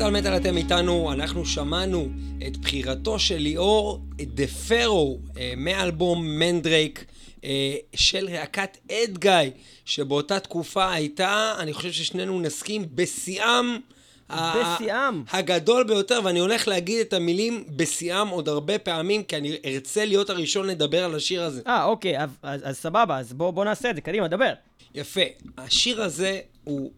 מטאל מטאל אתם איתנו, אנחנו שמענו את בחירתו של ליאור, דה פרו, אה, מאלבום מנדרייק אה, של להקת אדגאי, שבאותה תקופה הייתה, אני חושב ששנינו נסכים, בשיאם. בשיאם. הגדול ביותר, ואני הולך להגיד את המילים בשיאם עוד הרבה פעמים, כי אני ארצה להיות הראשון לדבר על השיר הזה. אה, אוקיי, אז, אז, אז סבבה, אז בוא, בוא נעשה את זה, קדימה, דבר. יפה. השיר הזה הוא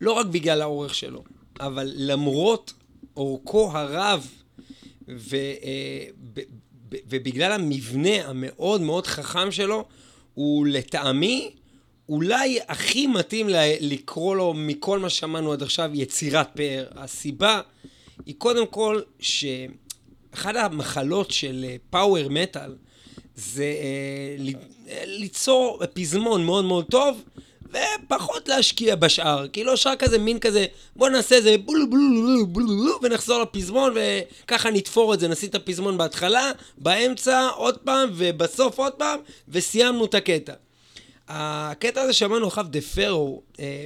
לא רק בגלל האורך שלו, אבל למרות אורכו הרב, ו, אה, ובגלל המבנה המאוד מאוד חכם שלו, הוא לטעמי אולי הכי מתאים לקרוא לו מכל מה ששמענו עד עכשיו יצירת פאר. הסיבה היא קודם כל שאחת המחלות של פאוור מטאל זה אה, אה, ליצור פזמון מאוד מאוד טוב ופחות להשקיע בשאר. כאילו השאר כזה מין כזה, בוא נעשה איזה בולו בולו בולו בולו בולו ונחזור לפזמון וככה נתפור את זה, נשים את הפזמון בהתחלה, באמצע, עוד פעם ובסוף עוד פעם וסיימנו את הקטע. הקטע הזה שאמרנו אחריו דה פרו, אה,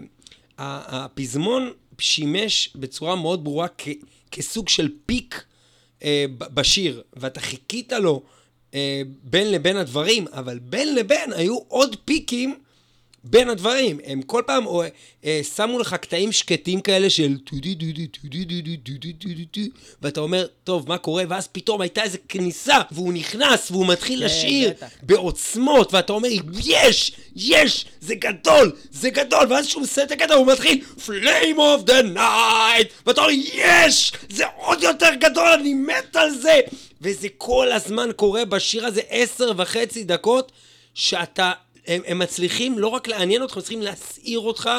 ה- הפזמון שימש בצורה מאוד ברורה כסוג של פיק אה, בשיר, ואתה חיכית לו אה, בין לבין הדברים, אבל בין לבין היו עוד פיקים בין הדברים. הם כל פעם אה, אה, שמו לך קטעים שקטים כאלה של ואתה אומר, טוב, מה קורה? ואז פתאום הייתה איזו כניסה, והוא נכנס, והוא מתחיל כן, לשיר. בעוצמות, ואתה אומר, יש, יש, זה גדול, זה גדול, ואז כשהוא מסיים את הקטע הוא מתחיל, Flame of the night, ואתה אומר, יש, זה עוד יותר גדול, אני מת על זה, וזה כל הזמן קורה בשיר הזה עשר וחצי דקות, שאתה, הם, הם מצליחים לא רק לעניין אותך, הם צריכים להסעיר אותך,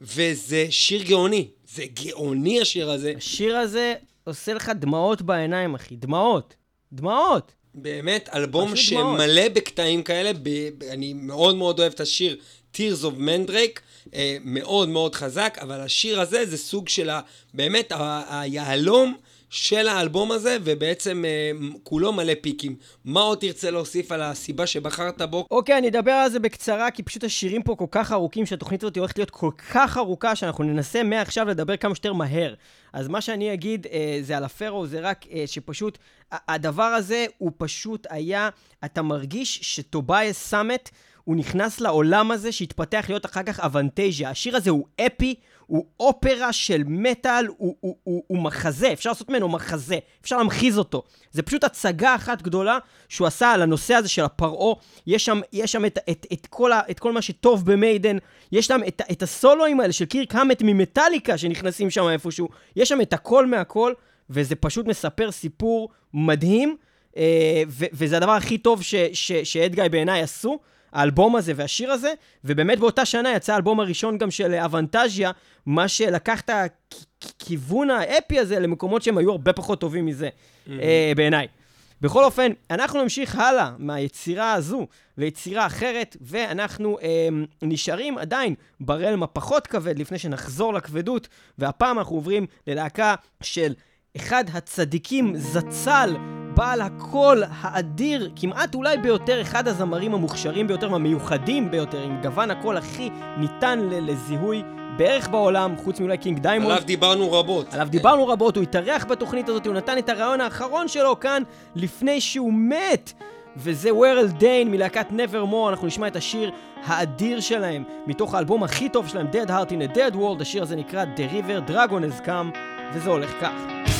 וזה שיר גאוני, זה גאוני השיר הזה. השיר הזה עושה לך דמעות בעיניים, אחי, דמעות. דמעות. באמת, אלבום. שמלא בקטעים כאלה, ב, ב, אני מאוד מאוד אוהב את השיר Tears of Mandrake, אה, מאוד מאוד חזק, אבל השיר הזה זה סוג של ה, באמת ה- היהלום של האלבום הזה, ובעצם אה, כולו מלא פיקים. מה עוד תרצה להוסיף על הסיבה שבחרת בו? אוקיי, אני אדבר על זה בקצרה, כי פשוט השירים פה כל כך ארוכים, שהתוכנית הזאת הולכת להיות כל כך ארוכה, שאנחנו ננסה מעכשיו לדבר כמה שיותר מהר. אז מה שאני אגיד אה, זה על הפרו, זה רק אה, שפשוט, הדבר הזה הוא פשוט היה, אתה מרגיש שטובייס סאמט, הוא נכנס לעולם הזה שהתפתח להיות אחר כך אבנטזיה. השיר הזה הוא אפי, הוא אופרה של מטאל, הוא, הוא, הוא, הוא מחזה, אפשר לעשות ממנו מחזה, אפשר להמחיז אותו. זה פשוט הצגה אחת גדולה שהוא עשה על הנושא הזה של הפרעה. יש שם, יש שם את, את, את, כל ה, את כל מה שטוב במיידן, יש שם את, את הסולואים האלה של קירק האמט ממטאליקה שנכנסים שם איפשהו, יש שם את הכל מהכל, וזה פשוט מספר סיפור מדהים, אה, ו, וזה הדבר הכי טוב ש, שאדגאי בעיניי עשו. האלבום הזה והשיר הזה, ובאמת באותה שנה יצא האלבום הראשון גם של אבנטזיה, מה שלקח את הכיוון האפי הזה למקומות שהם היו הרבה פחות טובים מזה, אה, בעיניי. בכל אופן, אנחנו נמשיך הלאה מהיצירה הזו ליצירה אחרת, ואנחנו אה, נשארים עדיין ברלם הפחות כבד לפני שנחזור לכבדות, והפעם אנחנו עוברים ללהקה של אחד הצדיקים זצ"ל, בעל הקול האדיר, כמעט אולי ביותר, אחד הזמרים המוכשרים ביותר והמיוחדים ביותר, עם גוון הקול הכי ניתן לזיהוי בערך בעולם, חוץ מאולי King Diamond. עליו דיברנו רבות. עליו דיברנו רבות, הוא התארח בתוכנית הזאת, הוא נתן את הריאיון האחרון שלו כאן לפני שהוא מת. וזה Warrel Dane מלהקת Nevermore, אנחנו נשמע את השיר האדיר שלהם, מתוך האלבום הכי טוב שלהם, Dead Heart in a Dead World, השיר הזה נקרא The River Dragon has come, וזה הולך כך.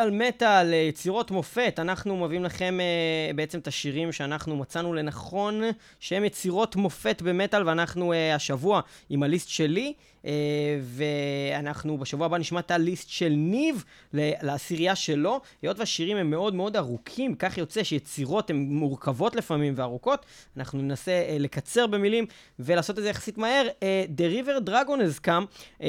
מטאל מטאל, אה, יצירות מופת, אנחנו מביאים לכם uh, בעצם את השירים שאנחנו מצאנו לנכון, שהם יצירות מופת במטאל, ואנחנו uh, השבוע עם הליסט שלי, uh, ואנחנו בשבוע הבא נשמע את הליסט של ניב לעשירייה שלו. היות והשירים הם מאוד מאוד ארוכים, כך יוצא שיצירות הן מורכבות לפעמים וארוכות, אנחנו ננסה uh, לקצר במילים ולעשות את זה יחסית מהר. Uh, The River Dragon has come, uh,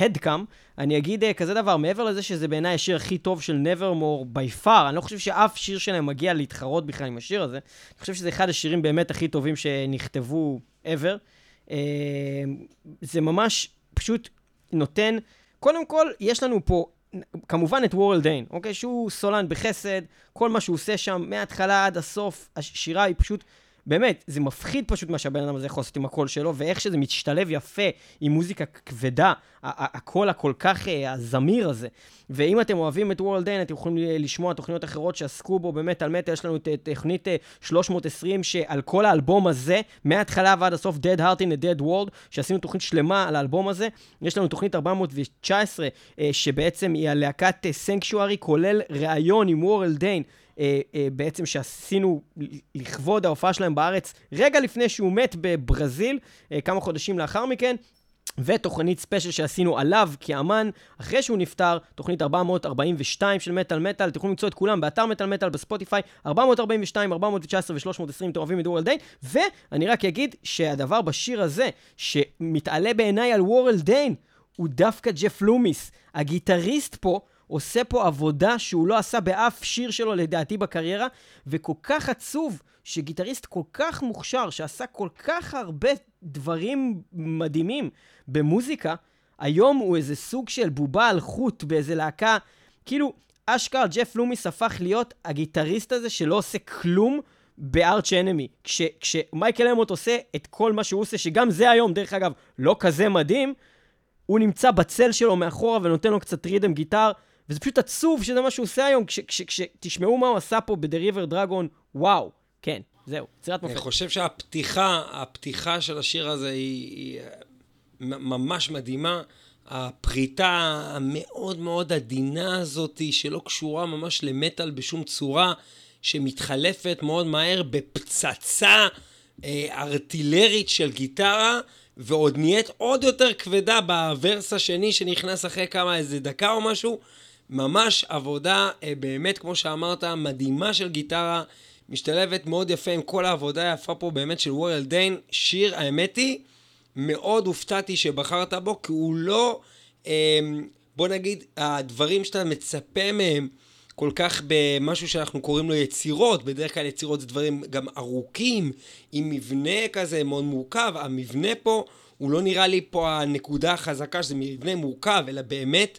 had come, אני אגיד uh, כזה דבר, מעבר לזה שזה בעיניי השיר הכי טוב של Nevermore by far, אני לא חושב שאף שיר שלהם מגיע להתחרות בכלל עם השיר הזה, אני חושב שזה אחד השירים באמת הכי טובים שנכתבו ever. Uh, זה ממש פשוט נותן, קודם כל, יש לנו פה כמובן את וורל דיין, אוקיי? שהוא סולן בחסד, כל מה שהוא עושה שם, מההתחלה עד הסוף, השירה היא פשוט... באמת, זה מפחיד פשוט מה שהבן אדם הזה יכול לעשות עם הקול שלו, ואיך שזה משתלב יפה עם מוזיקה כבדה, הקול הכל כך אה, הזמיר הזה. ואם אתם אוהבים את וורלד דיין, אתם יכולים אה, לשמוע תוכניות אחרות שעסקו בו באמת על מטה, יש לנו את את תוכנית אה, 320, שעל כל האלבום הזה, מההתחלה ועד הסוף, Dead Heart in a Dead World, שעשינו תוכנית שלמה על האלבום הזה. יש לנו תוכנית 419, אה, שבעצם היא הלהקת סנקשוארי, כולל ראיון עם וורלד דיין. אה, אה, בעצם שעשינו לכבוד ההופעה שלהם בארץ רגע לפני שהוא מת בברזיל, אה, כמה חודשים לאחר מכן. ותוכנית special שעשינו עליו כאמן, אחרי שהוא נפטר, תוכנית 442 של מת על מטאל, אתם יכולים למצוא את כולם באתר מת על מטאל ב Spotify, 442, 419 ו-320, אתם אוהבים את וורל דיין, ואני רק אגיד שהדבר בשיר הזה, שמתעלה בעיניי על וורל דיין, הוא דווקא ג'ף לומיס. הגיטריסט פה עושה פה עבודה שהוא לא עשה באף שיר שלו לדעתי בקריירה, וכל כך עצוב שגיטריסט כל כך מוכשר, שעשה כל כך הרבה דברים מדהימים במוזיקה, היום הוא איזה סוג של בובה על חוט באיזה להקה, כאילו, אשכרה ג'ף לומיס הפך להיות הגיטריסט הזה שלא עושה כלום בארץ' אנמי. כש, כשמייקל אמוט עושה את כל מה שהוא עושה, שגם זה היום, דרך אגב, לא כזה מדהים, הוא נמצא בצל שלו מאחורה ונותן לו קצת רידם גיטר, וזה פשוט עצוב שזה מה שהוא עושה היום, כשתשמעו מה הוא עשה פה River Dragon, וואו, כן, זהו, יצירת אני מופת. חושב שהפתיחה, הפתיחה של השיר הזה היא, היא מ- ממש מדהימה. הפריטה המאוד מאוד עדינה הזאת, שלא קשורה ממש למטאל בשום צורה, שמתחלפת מאוד מהר בפצצה אה, ארטילרית של גיטרה, ועוד נהיית עוד יותר כבדה בוורס השני שנכנס אחרי כמה, איזה דקה או משהו. ממש עבודה, אה, באמת, כמו שאמרת, מדהימה של גיטרה, משתלבת מאוד יפה עם כל העבודה היפה פה באמת של וורל דיין. שיר, האמת היא, מאוד הופתעתי שבחרת בו, כי הוא לא, אה, בוא נגיד, הדברים שאתה מצפה מהם כל כך במשהו שאנחנו קוראים לו יצירות, בדרך כלל יצירות זה דברים גם ארוכים, עם מבנה כזה מאוד מורכב, המבנה פה, הוא לא נראה לי פה הנקודה החזקה שזה מבנה מורכב, אלא באמת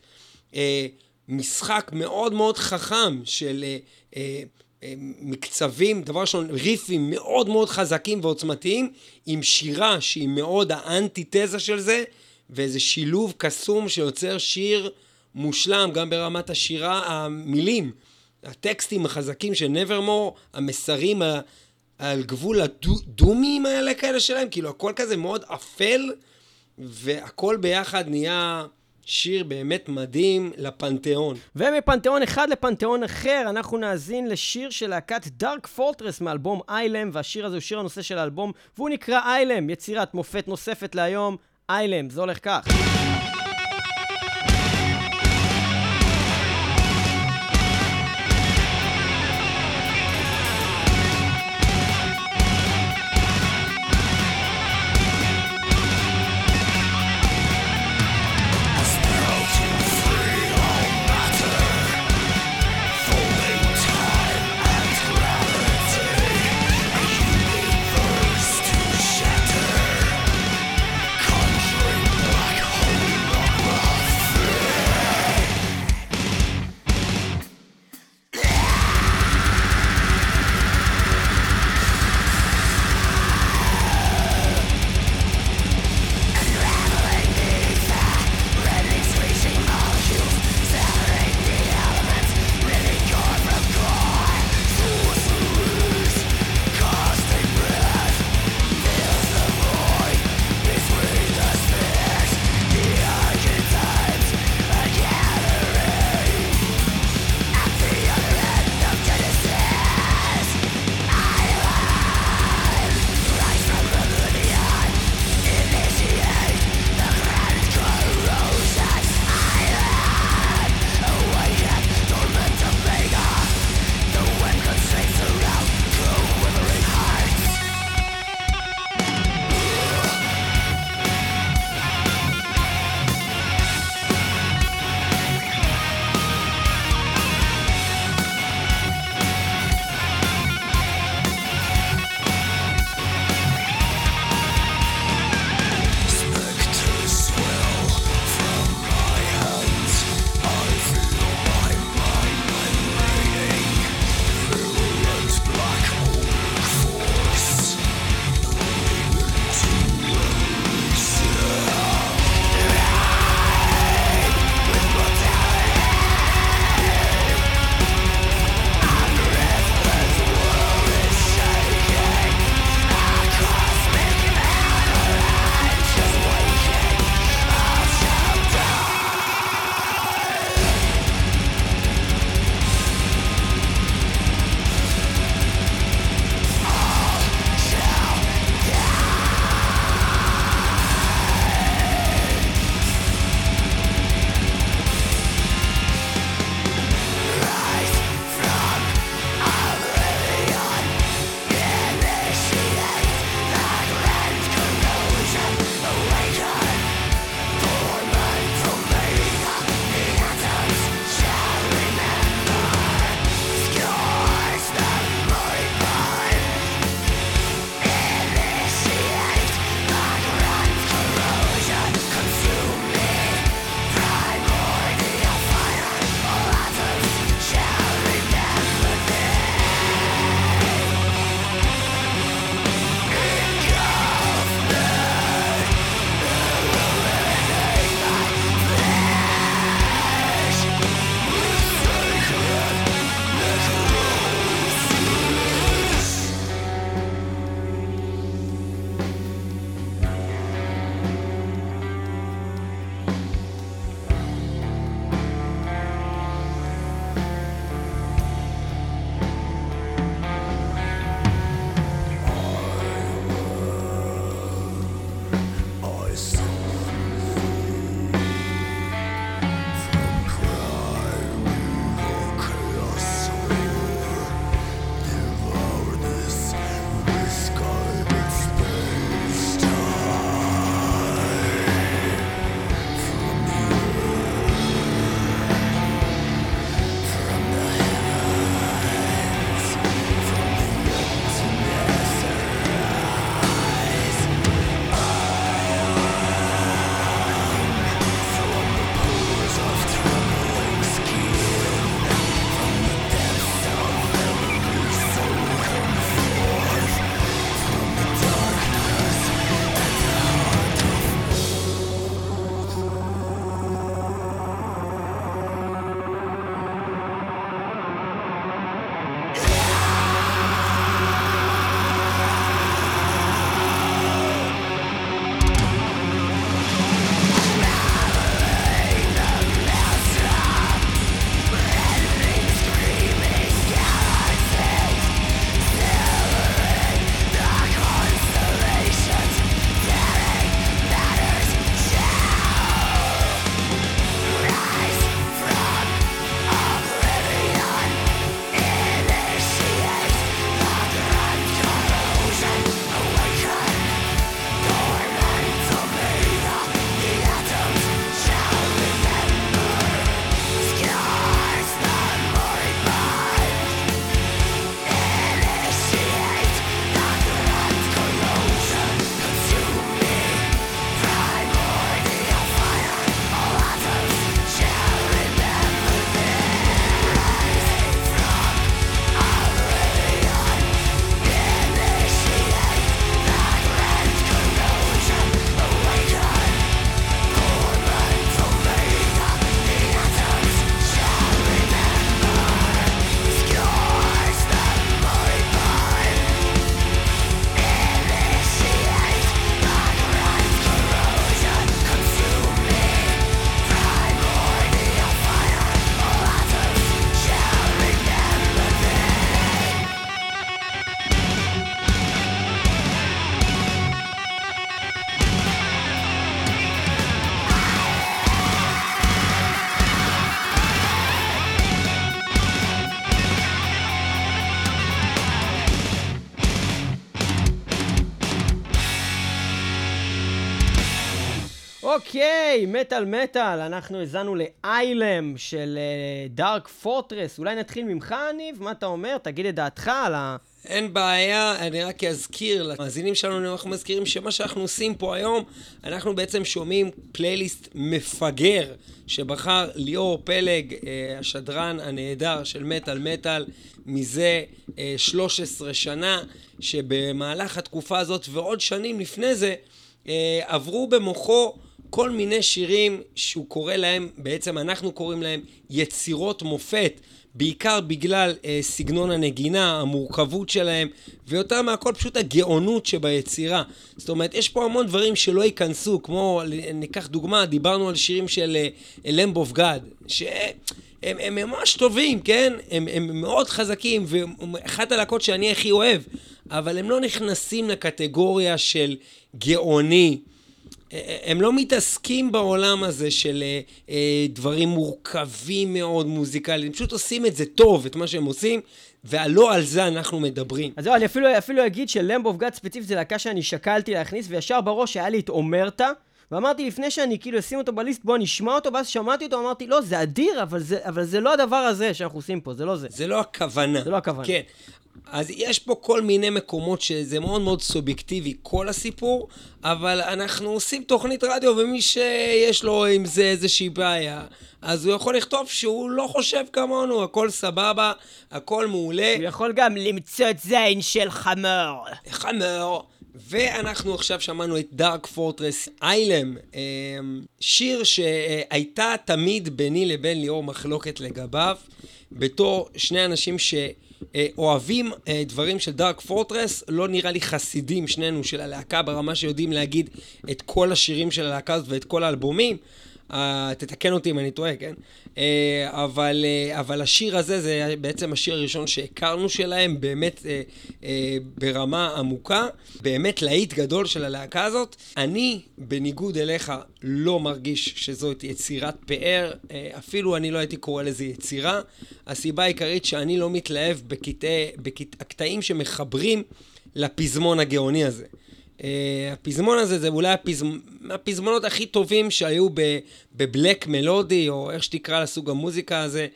אה, משחק מאוד מאוד חכם של אה, אה, אה, מקצבים, דבר ראשון, ריפים מאוד מאוד חזקים ועוצמתיים, עם שירה שהיא מאוד האנטיתזה של זה, ואיזה שילוב קסום שיוצר שיר מושלם, גם ברמת השירה, המילים, הטקסטים החזקים של נברמור, המסרים ה- על גבול הדומיים האלה כאלה שלהם, כאילו הכל כזה מאוד אפל, והכל ביחד נהיה שיר באמת מדהים לפנתיאון. ומפנתיאון אחד לפנתיאון אחר, אנחנו נאזין לשיר של להקת דארק פורטרס מאלבום איילם, והשיר הזה הוא שיר הנושא של האלבום, והוא נקרא איילם, יצירת מופת נוספת להיום, איילם, זה הולך כך. אוקיי, מטאל מטאל, אנחנו האזנו לאיילם של דארק פורטרס. אולי נתחיל ממך, ניב? מה אתה אומר? תגיד את דעתך על ה... אין בעיה, אני רק אזכיר למאזינים שלנו, אנחנו מזכירים שמה שאנחנו עושים פה היום, אנחנו בעצם שומעים פלייליסט מפגר שבחר ליאור פלג, אה, השדרן הנהדר של מטאל מטאל, מזה אה, 13 שנה, שבמהלך התקופה הזאת ועוד שנים לפני זה, אה, עברו במוחו כל מיני שירים שהוא קורא להם, בעצם אנחנו קוראים להם יצירות מופת. בעיקר בגלל אה, סגנון הנגינה, המורכבות שלהם, ויותר מהכל פשוט הגאונות שביצירה. זאת אומרת, יש פה המון דברים שלא ייכנסו, כמו, ניקח דוגמה, דיברנו על שירים של אה, Lamb of God, שהם הם ממש טובים, כן? הם, הם מאוד חזקים, ואחת הלהקות שאני הכי אוהב, אבל הם לא נכנסים לקטגוריה של גאוני. הם לא מתעסקים בעולם הזה של אה, אה, דברים מורכבים מאוד מוזיקליים, הם פשוט עושים את זה טוב, את מה שהם עושים, ולא על זה אנחנו מדברים. אז זהו, אני אפילו, אפילו אגיד שלמב אוף גאד ספציפית זה להקה שאני שקלתי להכניס, וישר בראש היה לי את אומרתה. ואמרתי לפני שאני כאילו אשים אותו בליסט, בוא נשמע אותו, ואז שמעתי אותו, אמרתי, לא, זה אדיר, אבל זה, אבל זה לא הדבר הזה שאנחנו עושים פה, זה לא זה. זה לא הכוונה. זה לא הכוונה. כן. אז יש פה כל מיני מקומות שזה מאוד מאוד סובייקטיבי, כל הסיפור, אבל אנחנו עושים תוכנית רדיו, ומי שיש לו עם זה איזושהי בעיה, אז הוא יכול לכתוב שהוא לא חושב כמונו, הכל סבבה, הכל מעולה. הוא יכול גם למצוא את זין של חמור. חמור. ואנחנו עכשיו שמענו את דארק פורטרס איילם, שיר שהייתה תמיד ביני לבין ליאור מחלוקת לגביו, בתור שני אנשים שאוהבים אה, דברים של דארק פורטרס, לא נראה לי חסידים שנינו של הלהקה ברמה שיודעים להגיד את כל השירים של הלהקה הזאת ואת כל האלבומים. Uh, תתקן אותי אם אני טועה, כן? Uh, אבל, uh, אבל השיר הזה זה בעצם השיר הראשון שהכרנו שלהם, באמת uh, uh, ברמה עמוקה, באמת להיט גדול של הלהקה הזאת. אני, בניגוד אליך, לא מרגיש שזאת יצירת פאר, uh, אפילו אני לא הייתי קורא לזה יצירה. הסיבה העיקרית שאני לא מתלהב בקטעי, בקטעים שמחברים לפזמון הגאוני הזה. אה, הפזמון הזה זה אולי הפזמ... הפזמונות הכי טובים שהיו. בבלק מלודי, או איך שתקרא לסוג המוזיקה הזה,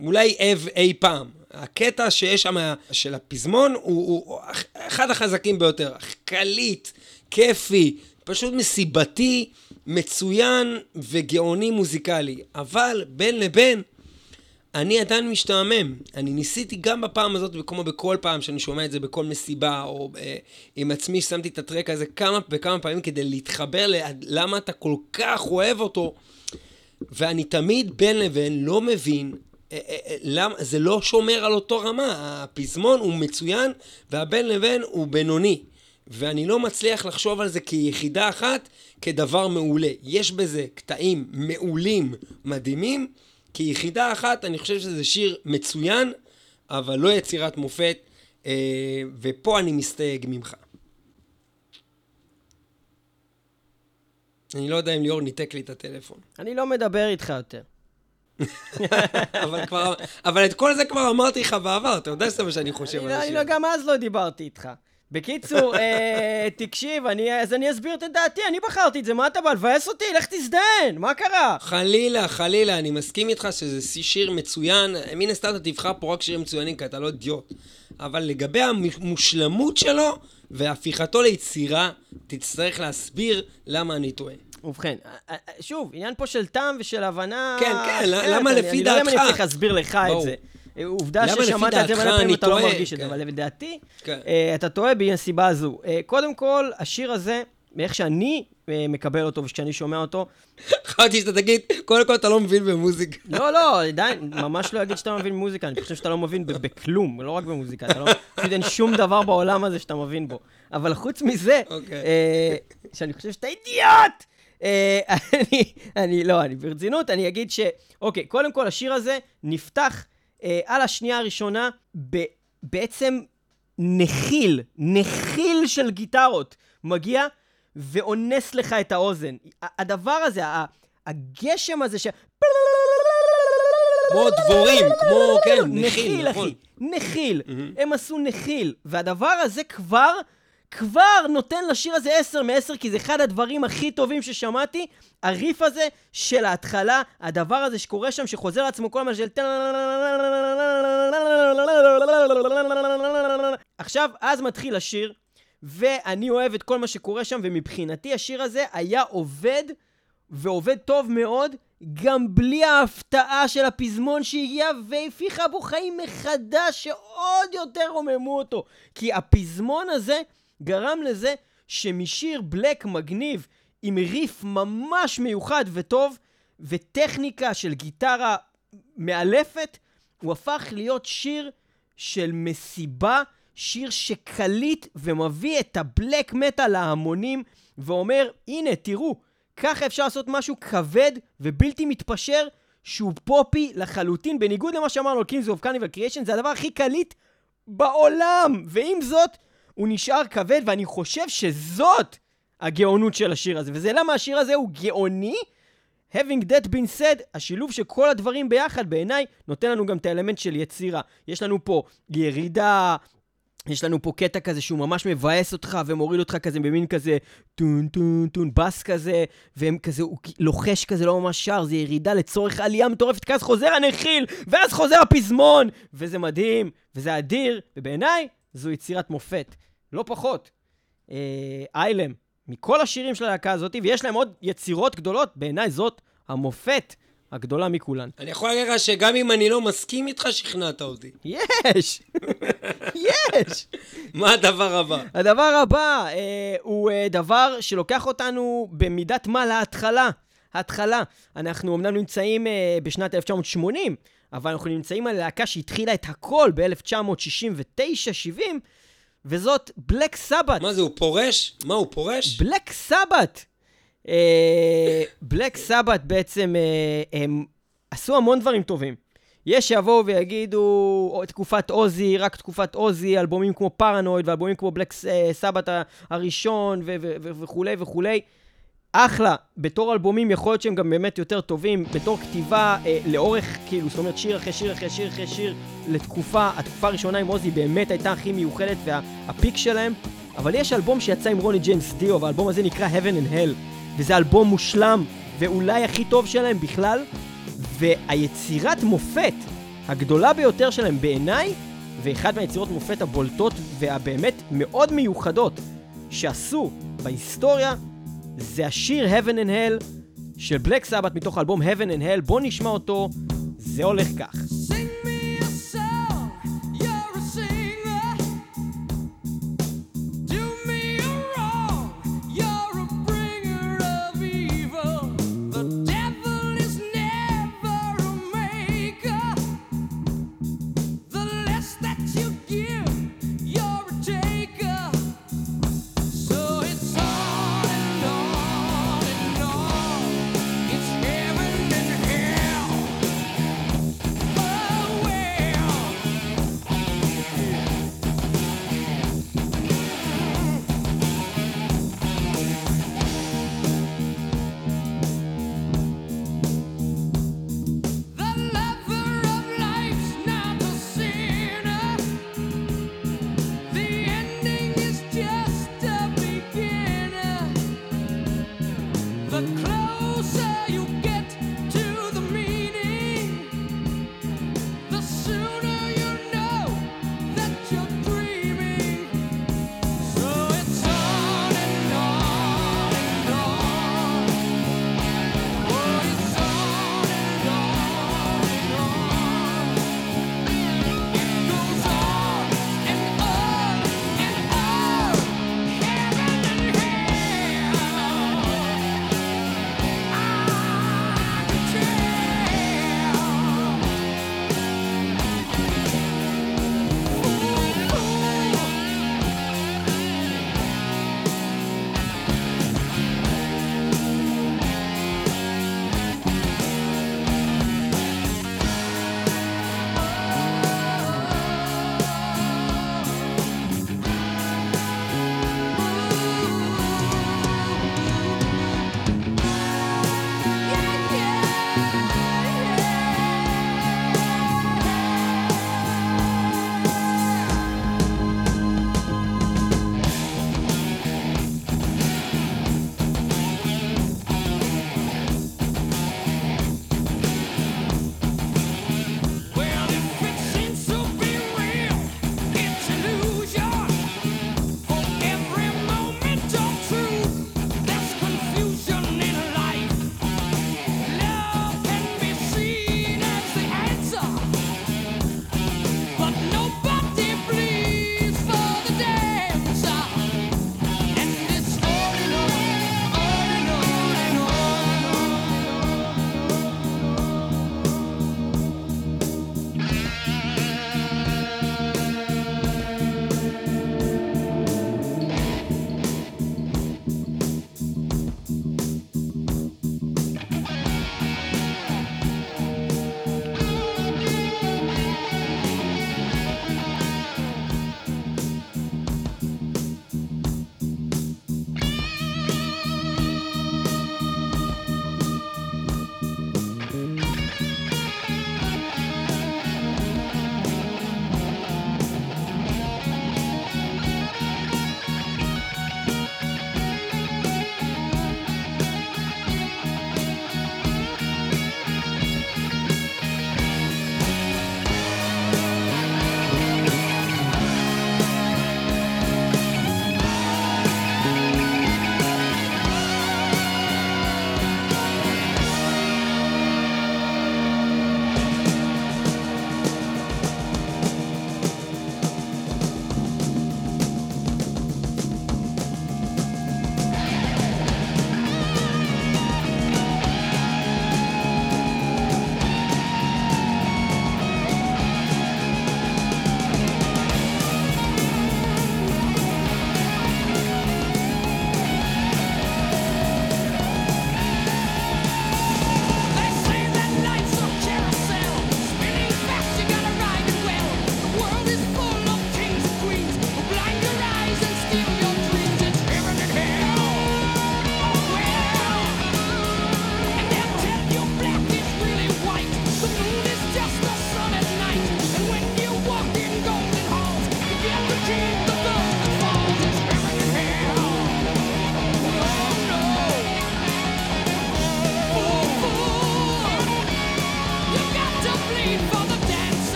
אולי אב אי פעם. הקטע שיש שם של הפזמון הוא, הוא אחד החזקים ביותר. קליט, כיפי, פשוט מסיבתי, מצוין וגאוני מוזיקלי. אבל בין לבין, אני עדיין משתעמם. אני ניסיתי גם בפעם הזאת, כמו בכל פעם שאני שומע את זה בכל מסיבה, או אה, עם עצמי שמתי את הטרק הזה כמה וכמה פעמים כדי להתחבר ללמה אתה כל כך אוהב אותו, ואני תמיד בין לבין לא מבין אה, אה, אה, למה, זה לא שומר על אותו רמה. הפזמון הוא מצוין, והבין לבין הוא בינוני. ואני לא מצליח לחשוב על זה כיחידה אחת, כדבר מעולה. יש בזה קטעים מעולים, מדהימים, כיחידה אחת אני חושב שזה שיר מצוין, אבל לא יצירת מופת, אה, ופה אני מסתייג ממך. אני לא יודע אם ליאור ניתק לי את הטלפון. אני לא מדבר איתך יותר. [laughs] אבל, כבר, אבל את כל זה כבר אמרתי לך בעבר, אתה יודע שזה מה שאני חושב אני על לא- אני השיר. לא, גם אז לא דיברתי איתך. בקיצור, אה, תקשיב, אני, אז אני אסביר את דעתי, אני בחרתי את זה, מה אתה בא לבאס אותי? לך תזדיין, מה קרה? חלילה, חלילה, אני מסכים איתך שזה שיר מצוין. מן הסתם אתה תבחר פה רק שירים מצוינים, כי אתה לא אידיוט. אבל לגבי המושלמות שלו והפיכתו ליצירה, תצטרך להסביר למה אני טועה. ובכן, אה, אה, שוב, עניין פה של טעם ושל הבנה... כן, כן, אחרת, למה לפי אני לא יודע אם דעתך? אני צריך להסביר לך את. זה. עובדה ששמעת את זה מלא פעמים אתה לא? מרגיש את זה, כן. אבל לדעתי, כן. אה, אתה טועה מהסיבה הזו. אה, קודם כל, השיר הזה, מאיך שאני אה, מקבל אותו וכשאני שומע אותו, חשבתי שאתה תגיד, קודם כל אתה לא מבין במוזיקה. לא, לא, עדיין, ממש לא אגיד שאתה לא מבין במוזיקה, אני חושב שאתה לא מבין בכלום, לא רק במוזיקה, אתה לא, פשוט אין שום דבר בעולם הזה שאתה מבין בו. אבל חוץ מזה, אוקיי. שאני חושב שאתה אידיוט! [laughs] אני, אני, לא, אני ברצינות, אני אגיד ש... אוקיי, קודם כל, השיר הזה נפתח על השנייה הראשונה ב, בעצם נחיל, נחיל של גיטרות מגיע ואונס לך את האוזן. הדבר הזה, הגשם הזה ש... כמו דבורים, כמו, כן, נחיל, נחיל, נכון. אחי, נחיל. הם עשו נחיל, והדבר הזה כבר, כבר נותן לשיר הזה 10 מ-10, כי זה אחד הדברים הכי טובים ששמעתי. הריף הזה של ההתחלה, הדבר הזה שקורה שם, שחוזר לעצמו כל הזמן של... עכשיו, אז מתחיל השיר, ואני אוהב את כל מה שקורה שם, ומבחינתי השיר הזה היה עובד, ועובד טוב מאוד, גם בלי ההפתעה של הפזמון שהגיע והפיחה בו חיים מחדש, שעוד יותר רוממו אותו. כי הפזמון הזה גרם לזה שמשיר בלק מגניב, עם ריף ממש מיוחד וטוב, וטכניקה של גיטרה מאלפת, הוא הפך להיות שיר של מסיבה, שיר שקליט ומביא את הבלק מטאל להמונים, ואומר, הנה, תראו, ככה אפשר לעשות משהו כבד ובלתי מתפשר, שהוא פופי לחלוטין, בניגוד למה שאמרנו על Kings of Carnival Creation, זה הדבר הכי קליט בעולם! ועם זאת, הוא נשאר כבד, ואני חושב שזאת הגאונות של השיר הזה. וזה למה השיר הזה הוא גאוני. Having that been said, השילוב של כל הדברים ביחד בעיניי נותן לנו גם את האלמנט של יצירה. יש לנו פה ירידה, יש לנו פה קטע כזה שהוא ממש מבאס אותך ומוריד אותך כזה במין כזה טון טון טון בס כזה, והם כזה, הוא לוחש כזה לא ממש שר, זה ירידה לצורך עלייה מטורפת, כי אז חוזר הנחיל, ואז חוזר הפזמון, וזה מדהים, וזה אדיר, ובעיניי זו יצירת מופת, לא פחות. אה, איילם, מכל השירים של הלהקה הזאת, ויש להם עוד יצירות גדולות, בעיניי זאת המופת הגדולה מכולן. אני יכול להגיד לך שגם אם אני לא מסכים איתך, שכנעת אותי. יש! [laughs] יש! מה הדבר הבא? הדבר הבא אה, הוא אה, דבר שלוקח אותנו במידת מה להתחלה. התחלה. אנחנו אמנם נמצאים אה, בשנת 1980, אבל אנחנו נמצאים על להקה שהתחילה את הכל ב-1969-70, וזאת בלק סבת. מה זה, הוא פורש? מה, הוא פורש? בלק סבת! בלק סבת בעצם, אה, הם עשו המון דברים טובים. יש שיבואו ויגידו, "או, תקופת עוזי, רק תקופת עוזי, אלבומים כמו פרנויד ואלבומים כמו בלק סבת הראשון ו- ו- ו- וכולי וכולי. אחלה. בתור אלבומים יכול להיות שהם גם באמת יותר טובים. בתור כתיבה אה, לאורך, כאילו, זאת אומרת, שיר אחרי שיר אחרי שיר אחרי שיר, לתקופה, התקופה הראשונה עם עוזי באמת הייתה הכי מיוחדת והפיק שלהם. אבל יש אלבום שיצא עם רוני ג'יימס דיו, והאלבום הזה נקרא Heaven and Hell, וזה אלבום מושלם, ואולי הכי טוב שלהם בכלל, והיצירת מופת הגדולה ביותר שלהם בעיניי, ואחד מהיצירות מופת הבולטות והבאמת מאוד מיוחדות שעשו בהיסטוריה, זה השיר Heaven and Hell של בלק סבת מתוך האלבום Heaven and Hell. בואו נשמע אותו, זה הולך כך.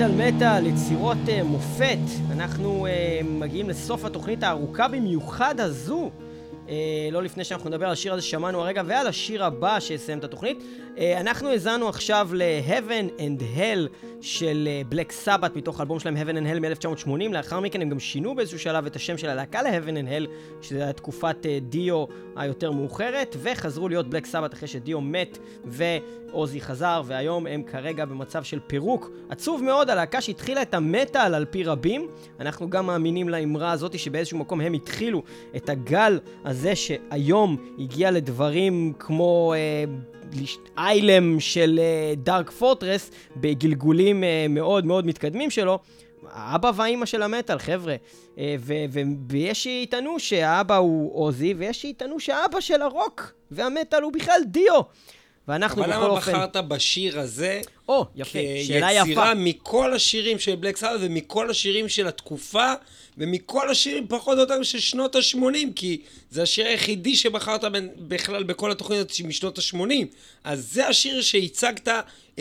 מטאל מטאל, יצירות uh, מופת. אנחנו uh, מגיעים לסוף התוכנית הארוכה במיוחד הזו. Uh, לא לפני שאנחנו נדבר על השיר הזה ששמענו הרגע ועל השיר הבא שיסיים את התוכנית. Uh, אנחנו האזנו עכשיו ל-Heaven and Hell של בלק uh, סבת מתוך האלבום שלהם Heaven and Hell מ-1980. לאחר מכן הם גם שינו באיזשהו שלב את השם של הלהקה ל-Heaven and Hell, שזה היה תקופת uh, דיו היותר מאוחרת, וחזרו להיות בלק סבת אחרי שדיו מת ועוזי חזר, והיום הם כרגע במצב של פירוק. עצוב מאוד, הלהקה שהתחילה את המטאל על פי רבים. אנחנו גם מאמינים לאמרה הזאת שבאיזשהו מקום הם התחילו את הגל הזה שהיום הגיע לדברים כמו... אה, איילם של דארק uh, פורטרס בגלגולים uh, מאוד מאוד מתקדמים שלו. האבא והאימא של המטאל, חבר'ה. ו- ו- ויש שיטענו שהאבא הוא עוזי, ויש שיטענו שהאבא של הרוק והמטאל הוא בכלל דיו. ואנחנו אבל בכל למה אופן... בחרת בשיר הזה או, יפה, שאלה יפה. כיצירה מכל השירים של בלק סאבת' ומכל השירים של התקופה ומכל השירים פחות או יותר של שנות ה-80 כי זה השיר היחידי שבחרת בין, בכלל בכל התוכנית הזאת משנות ה-80 אז זה השיר שהצגת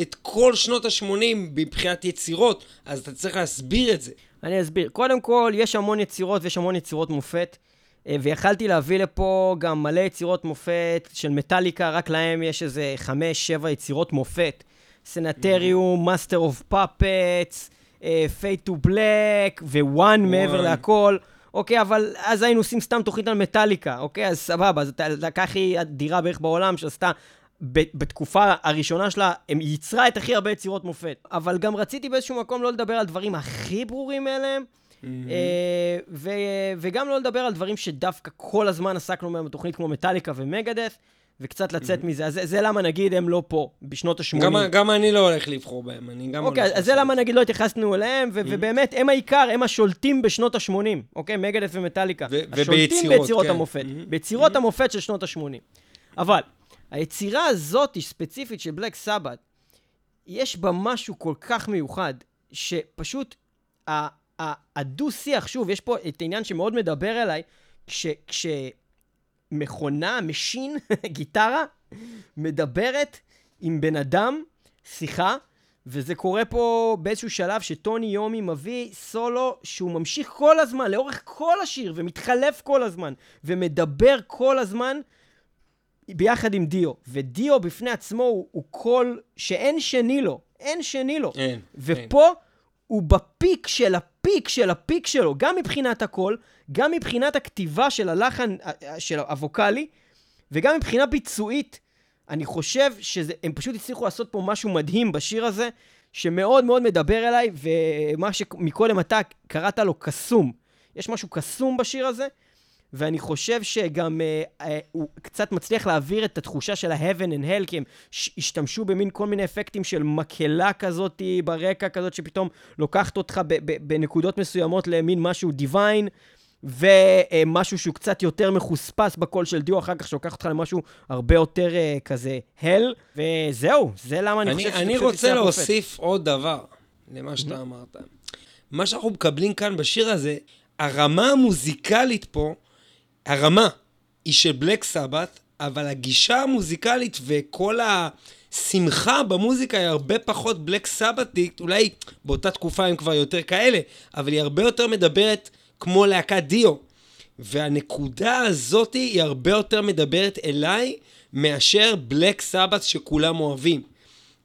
את כל שנות ה-80 מבחינת יצירות אז אתה צריך להסביר את זה. אני אסביר. קודם כל, יש המון יצירות ויש המון יצירות מופת. אה, ויכלתי להביא לפה גם מלא יצירות מופת של מטאליקה, רק להם יש איזה חמש, שבע יצירות מופת. Sanitarium, Master of Puppets, Fade to Black, ו One מעבר להכל. אוקיי, אבל אז היינו עושים סתם תוכנית על מטאליקה, אוקיי? אז סבבה, אז להקה הכי אדירה בערך בעולם שעשתה בתקופה הראשונה שלה, הם ייצרה את הכי הרבה יצירות מופת. אבל גם רציתי באיזשהו מקום לא לדבר על דברים הכי ברורים מאליהם, אה, ו- וגם לא לדבר על דברים שדווקא כל הזמן עסקנו בהם בתוכנית כמו מטאליקה ו Megadeth, וקצת לצאת מזה. אז זה, זה למה נגיד הם לא פה, בשנות ה-80. גם, גם אני לא הולך לבחור בהם, אני גם אוקיי, הולך... אז זה למה נגיד לא התייחסנו אליהם, ו- ובאמת, הם העיקר, הם השולטים בשנות ה-80, אוקיי? מגדף ומטאליקה. ו- השולטים ביצירות כן. המופת. Mhm. ביצירות המופת של שנות ה-80. אבל, היצירה הזאת, ספציפית של בלק סבת, יש בה משהו כל כך מיוחד, שפשוט ה- הדו-שיח, שוב, יש פה את העניין שמאוד מדבר אליי, כש... כשמכונה, machine, [laughs] גיטרה, מדברת עם בן אדם, שיחה, וזה קורה פה באיזשהו שלב שטוני איומי מביא סולו שהוא ממשיך כל הזמן, לאורך כל השיר, ומתחלף כל הזמן, ומדבר כל הזמן ביחד עם דיו. ודיו בפני עצמו הוא, הוא קול שאין שני לו, אין שני לו. אין, ופה הוא בפיק של הפיק של הפיק שלו, גם מבחינת הקול, גם מבחינת הכתיבה של הלחן אה, אה, של הווקאלי, וגם מבחינה ביצועית. אני חושב שהם פשוט הצליחו לעשות פה משהו מדהים בשיר הזה, שמאוד מאוד מדבר אליי, ומה שמקודם אתה קראת לו קסום. יש משהו קסום בשיר הזה, ואני חושב שגם אה, אה, הוא קצת מצליח להעביר את התחושה של ה-heaven and hell, כי הם השתמשו במין כל מיני אפקטים של מקהלה כזאת ברקע, כזאת שפתאום לוקחת אותך בנקודות מסוימות למין משהו דיוויין, ומשהו שהוא קצת יותר מחוספס בקול של דיו, אחר כך שלוקח אותך למשהו הרבה יותר אה, כזה hell, וזהו, זה למה אני, אני, חושב אני פשוט רוצה. להוסיף עוד דבר למה שאתה אמרת. מה שאנחנו מקבלים כאן בשיר הזה, הרמה המוזיקלית פה, הרמה היא של בלק סבת, אבל הגישה המוזיקלית וכל השמחה במוזיקה היא הרבה פחות בלק סבתית, אולי באותה תקופה הם כבר יותר כאלה, אבל היא הרבה יותר מדברת כמו להקת דיו. והנקודה הזאת היא הרבה יותר מדברת אליי מאשר בלק סבת שכולם אוהבים.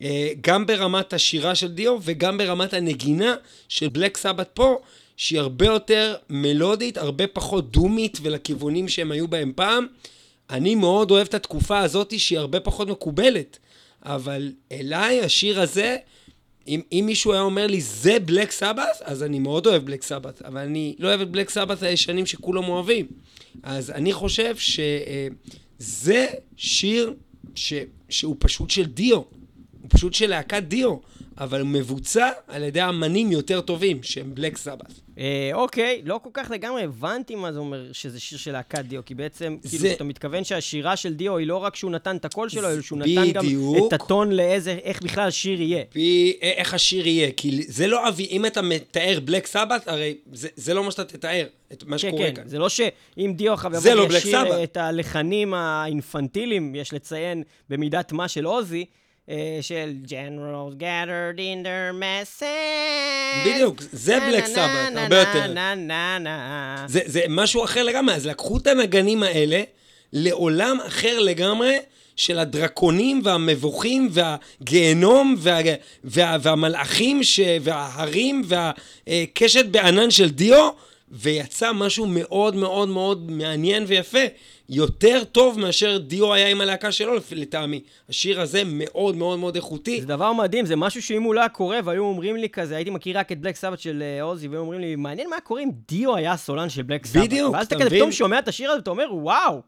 אה, גם ברמת השירה של דיו וגם ברמת הנגינה של בלק סבת פה, שהיא הרבה יותר מלודית, הרבה פחות דומית ולכיוונים שהם היו בהם פעם. אני מאוד אוהב את התקופה הזאת שהיא הרבה פחות מקובלת, אבל אליי השיר הזה, אם, אם מישהו היה אומר לי זה בלק סבת, אז אני מאוד אוהב בלק סבת, אבל אני לא אוהב את בלק סבת הישנים שכולם אוהבים. אז אני חושב שזה שיר ש, שהוא פשוט של דיו, הוא פשוט של להקת דיו, אבל הוא מבוצע על ידי אמנים יותר טובים, שהם בלק סבת. אה, אוקיי, לא כל כך לגמרי הבנתי מה זה אומר שזה שיר של להקת דיו, כי בעצם, זה- כאילו, אתה מתכוון שהשירה של דיו היא לא רק שהוא נתן את הקול שלו, אלא שהוא נתן גם. את הטון לאיזה, איך בכלל השיר יהיה. פי איך השיר יהיה, כי זה לא אבי, אם אתה מתאר בלק סבת, הרי זה, זה לא מה שאתה תתאר, את מה כן, שקורה כן, כאן. זה לא שאם דיו יבוא לא וישיר Sabbath. את הלחנים האינפנטיליים, יש לציין, במידת מה של עוזי, של Generals gathered in their. בדיוק, זה בלק סבת, הרבה יותר. זה, זה משהו אחר לגמרי, אז לקחו את הנגנים האלה לעולם אחר לגמרי של הדרקונים והמבוכים והגיהנום וה, וה, והמלאכים ש, וההרים והקשת בענן של דיו, ויצא משהו מאוד מאוד מאוד מעניין ויפה. יותר טוב מאשר דיו היה עם הלהקה שלו, לטעמי. השיר הזה מאוד מאוד מאוד איכותי. זה דבר מדהים, זה משהו שאם הוא לא היה קורה והיו אומרים לי כזה, הייתי מכיר רק את בלק סבת של אה, עוזי, והיו אומרים לי, מעניין מה קורה אם דיו היה הסולן של בלק סבת. בדיוק, ואז אתה אתה כזה מבין? פתאום שומע את השיר הזה ואתה אומר, וואו,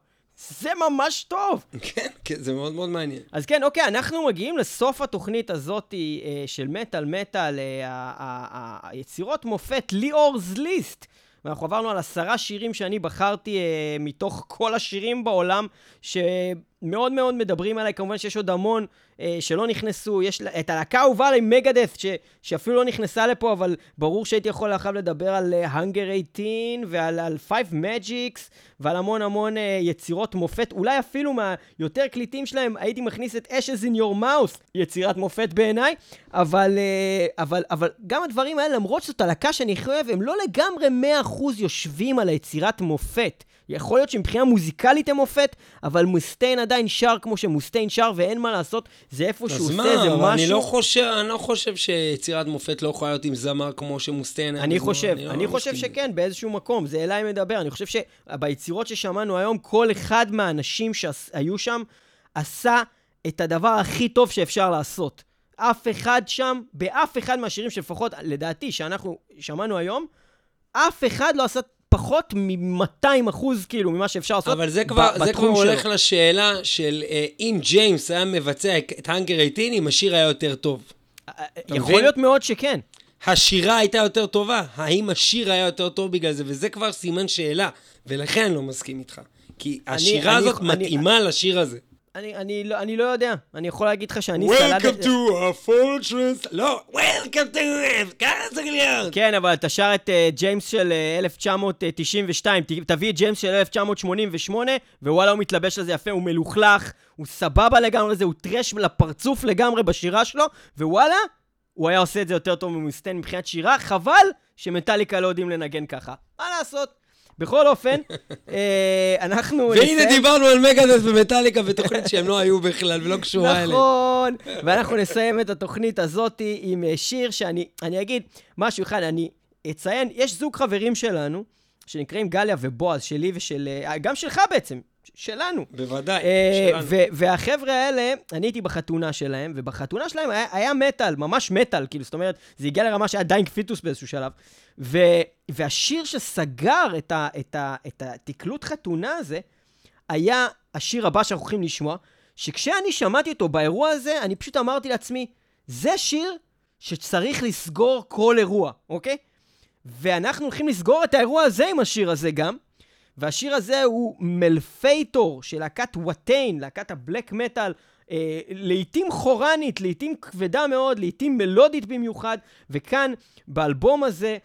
זה ממש טוב. כן, כן, זה מאוד מאוד מעניין. אז כן, אוקיי, אנחנו מגיעים לסוף התוכנית הזאת אה, של מטאל מטאל, אה, היצירות מופת, ליאור's ליסט. ואנחנו עברנו על עשרה שירים שאני בחרתי אה, מתוך כל השירים בעולם, שמאוד מאוד מדברים עליי. כמובן שיש עוד המון אה, שלא נכנסו. יש את הלהקה האהובה עליי, מגדף, ש- שאפילו לא נכנסה לפה, אבל ברור שהייתי יכול עכשיו לדבר על הנגר 18 ועל על Five Magics ועל המון המון אה, יצירות מופת. אולי אפילו מהיותר קליטים שלהם הייתי מכניס את Ashes in your mouth, יצירת מופת בעיניי. אבל, אה, אבל, אבל גם הדברים האלה, למרות שזאת הלהקה שאני הכי הם לא לגמרי 100% יושבים על היצירת מופת. יכול להיות שמבחינה מוזיקלית הם מופת, אבל מוסטיין עדיין שר כמו שמוסטיין שר, ואין מה לעשות, זה איפה שהוא עושה מה, איזה אבל אני לא משהו. חושב, אני לא חושב שיצירת מופת לא יכולה להיות עם זמר כמו שמוסטיין. אני חושב, לא אני חושב מסכים. שכן, באיזשהו מקום, זה אליי מדבר. אני חושב שביצירות ששמענו היום, כל אחד מהאנשים שהיו שם עשה את הדבר הכי טוב שאפשר לעשות. אף אחד שם, באף אחד מהשירים שלפחות, לדעתי, שאנחנו שמענו היום, אף אחד לא עשה פחות מ-200 אחוז, כאילו, ממה שאפשר לעשות אבל זה כבר, ב- זה כבר בתחום הולך שלו. לשאלה של אה, אם ג'יימס היה מבצע את האנגר 18, אם השיר היה יותר טוב. יכול מבין? להיות מאוד שכן. השירה הייתה יותר טובה, האם השיר היה יותר טוב בגלל זה, וזה כבר סימן שאלה, ולכן אני לא מסכים איתך. כי השירה אני- הזאת אני- מתאימה לשיר הזה. אני, אני, לא, אני לא יודע, אני יכול להגיד לך שאני Welcome to a fortress, לא, Welcome to it, ככה צריך להיות. כן, אבל אתה שר את uh, ג'יימס של uh, 1992, ת, תביא את ג'יימס של 1988, ווואלה, הוא מתלבש על זה יפה, הוא מלוכלך, הוא סבבה לגמרי, זה, הוא טרש לפרצוף לגמרי בשירה שלו, ווואלה, הוא היה עושה את זה יותר טוב ממוסטיין מבחינת שירה, חבל שמטאליקה לא יודעים לנגן ככה. מה לעשות? בכל אופן, אה, אנחנו והנה דיברנו על מגדס ומטאליקה בתוכנית שהם לא היו בכלל ולא קשורה אליהם. נכון, ואנחנו נסיים את התוכנית הזאת עם אה, שיר שאני אני אגיד משהו אחד, אני אציין, יש זוג חברים שלנו, שנקראים גליה ובועז, שלי ושל... אה, גם שלך בעצם, שלנו. בוודאי, אה, שלנו. והחבר'ה האלה, אני הייתי בחתונה שלהם, ובחתונה שלהם היה, היה מטאל, ממש מטאל, כאילו, זאת אומרת, זה הגיע לרמה שהיה Dying Fetus באיזשהו שלב. ו- והשיר שסגר את, ה- את, ה- את התקלוט חתונה הזה, היה השיר הבא שאנחנו הולכים לשמוע, שכשאני שמעתי אותו באירוע הזה, אני פשוט אמרתי לעצמי, זה שיר שצריך לסגור כל אירוע, אוקיי? ואנחנו הולכים לסגור את האירוע הזה עם השיר הזה גם, והשיר הזה הוא מלפייטור של להקת וואטיין, להקת הבלק מטאל, אה, לעיתים חורנית, לעיתים כבדה מאוד, לעיתים מלודית במיוחד, וכאן, באלבום הזה,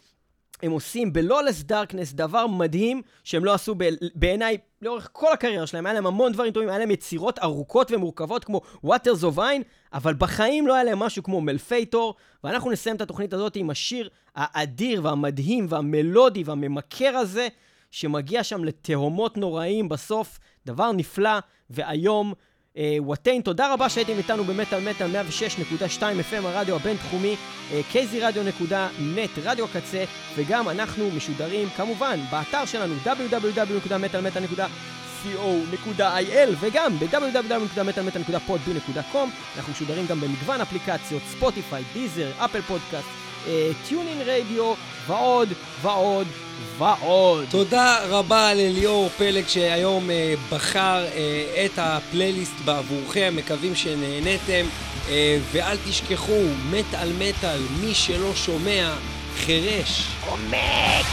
הם עושים בלולס דארקנס דבר מדהים שהם לא עשו ב- בעיניי לאורך כל הקריירה שלהם. היה להם המון דברים טובים, היה להם יצירות ארוכות ומורכבות כמו Waters of Wine, אבל בחיים לא היה להם משהו כמו מלפייטור, ואנחנו נסיים את התוכנית הזאת עם השיר האדיר והמדהים והמלודי והממכר הזה, שמגיע שם לתהומות נוראים בסוף, דבר נפלא, והיום... אה, וואטיין, תודה רבה שהייתם איתנו במטאל מטאל 106.2 FM הרדיו הבינתחומי, אה, kzradio.net, רדיו הקצה, וגם אנחנו משודרים כמובן באתר שלנו www.metalmetal.co.il וגם ב-www.metalmetal.podbean.com אנחנו משודרים גם במגוון אפליקציות, Spotify, Deezer, Apple Podcast, TuneIn Radio ועוד ועוד ועוד. תודה רבה לליאור פלג שהיום אה, בחר אה, את הפלייליסט בעבורכם, מקווים שנהניתם אה, ואל תשכחו, מת על מטאל, מי שלא שומע, חירש. עומק!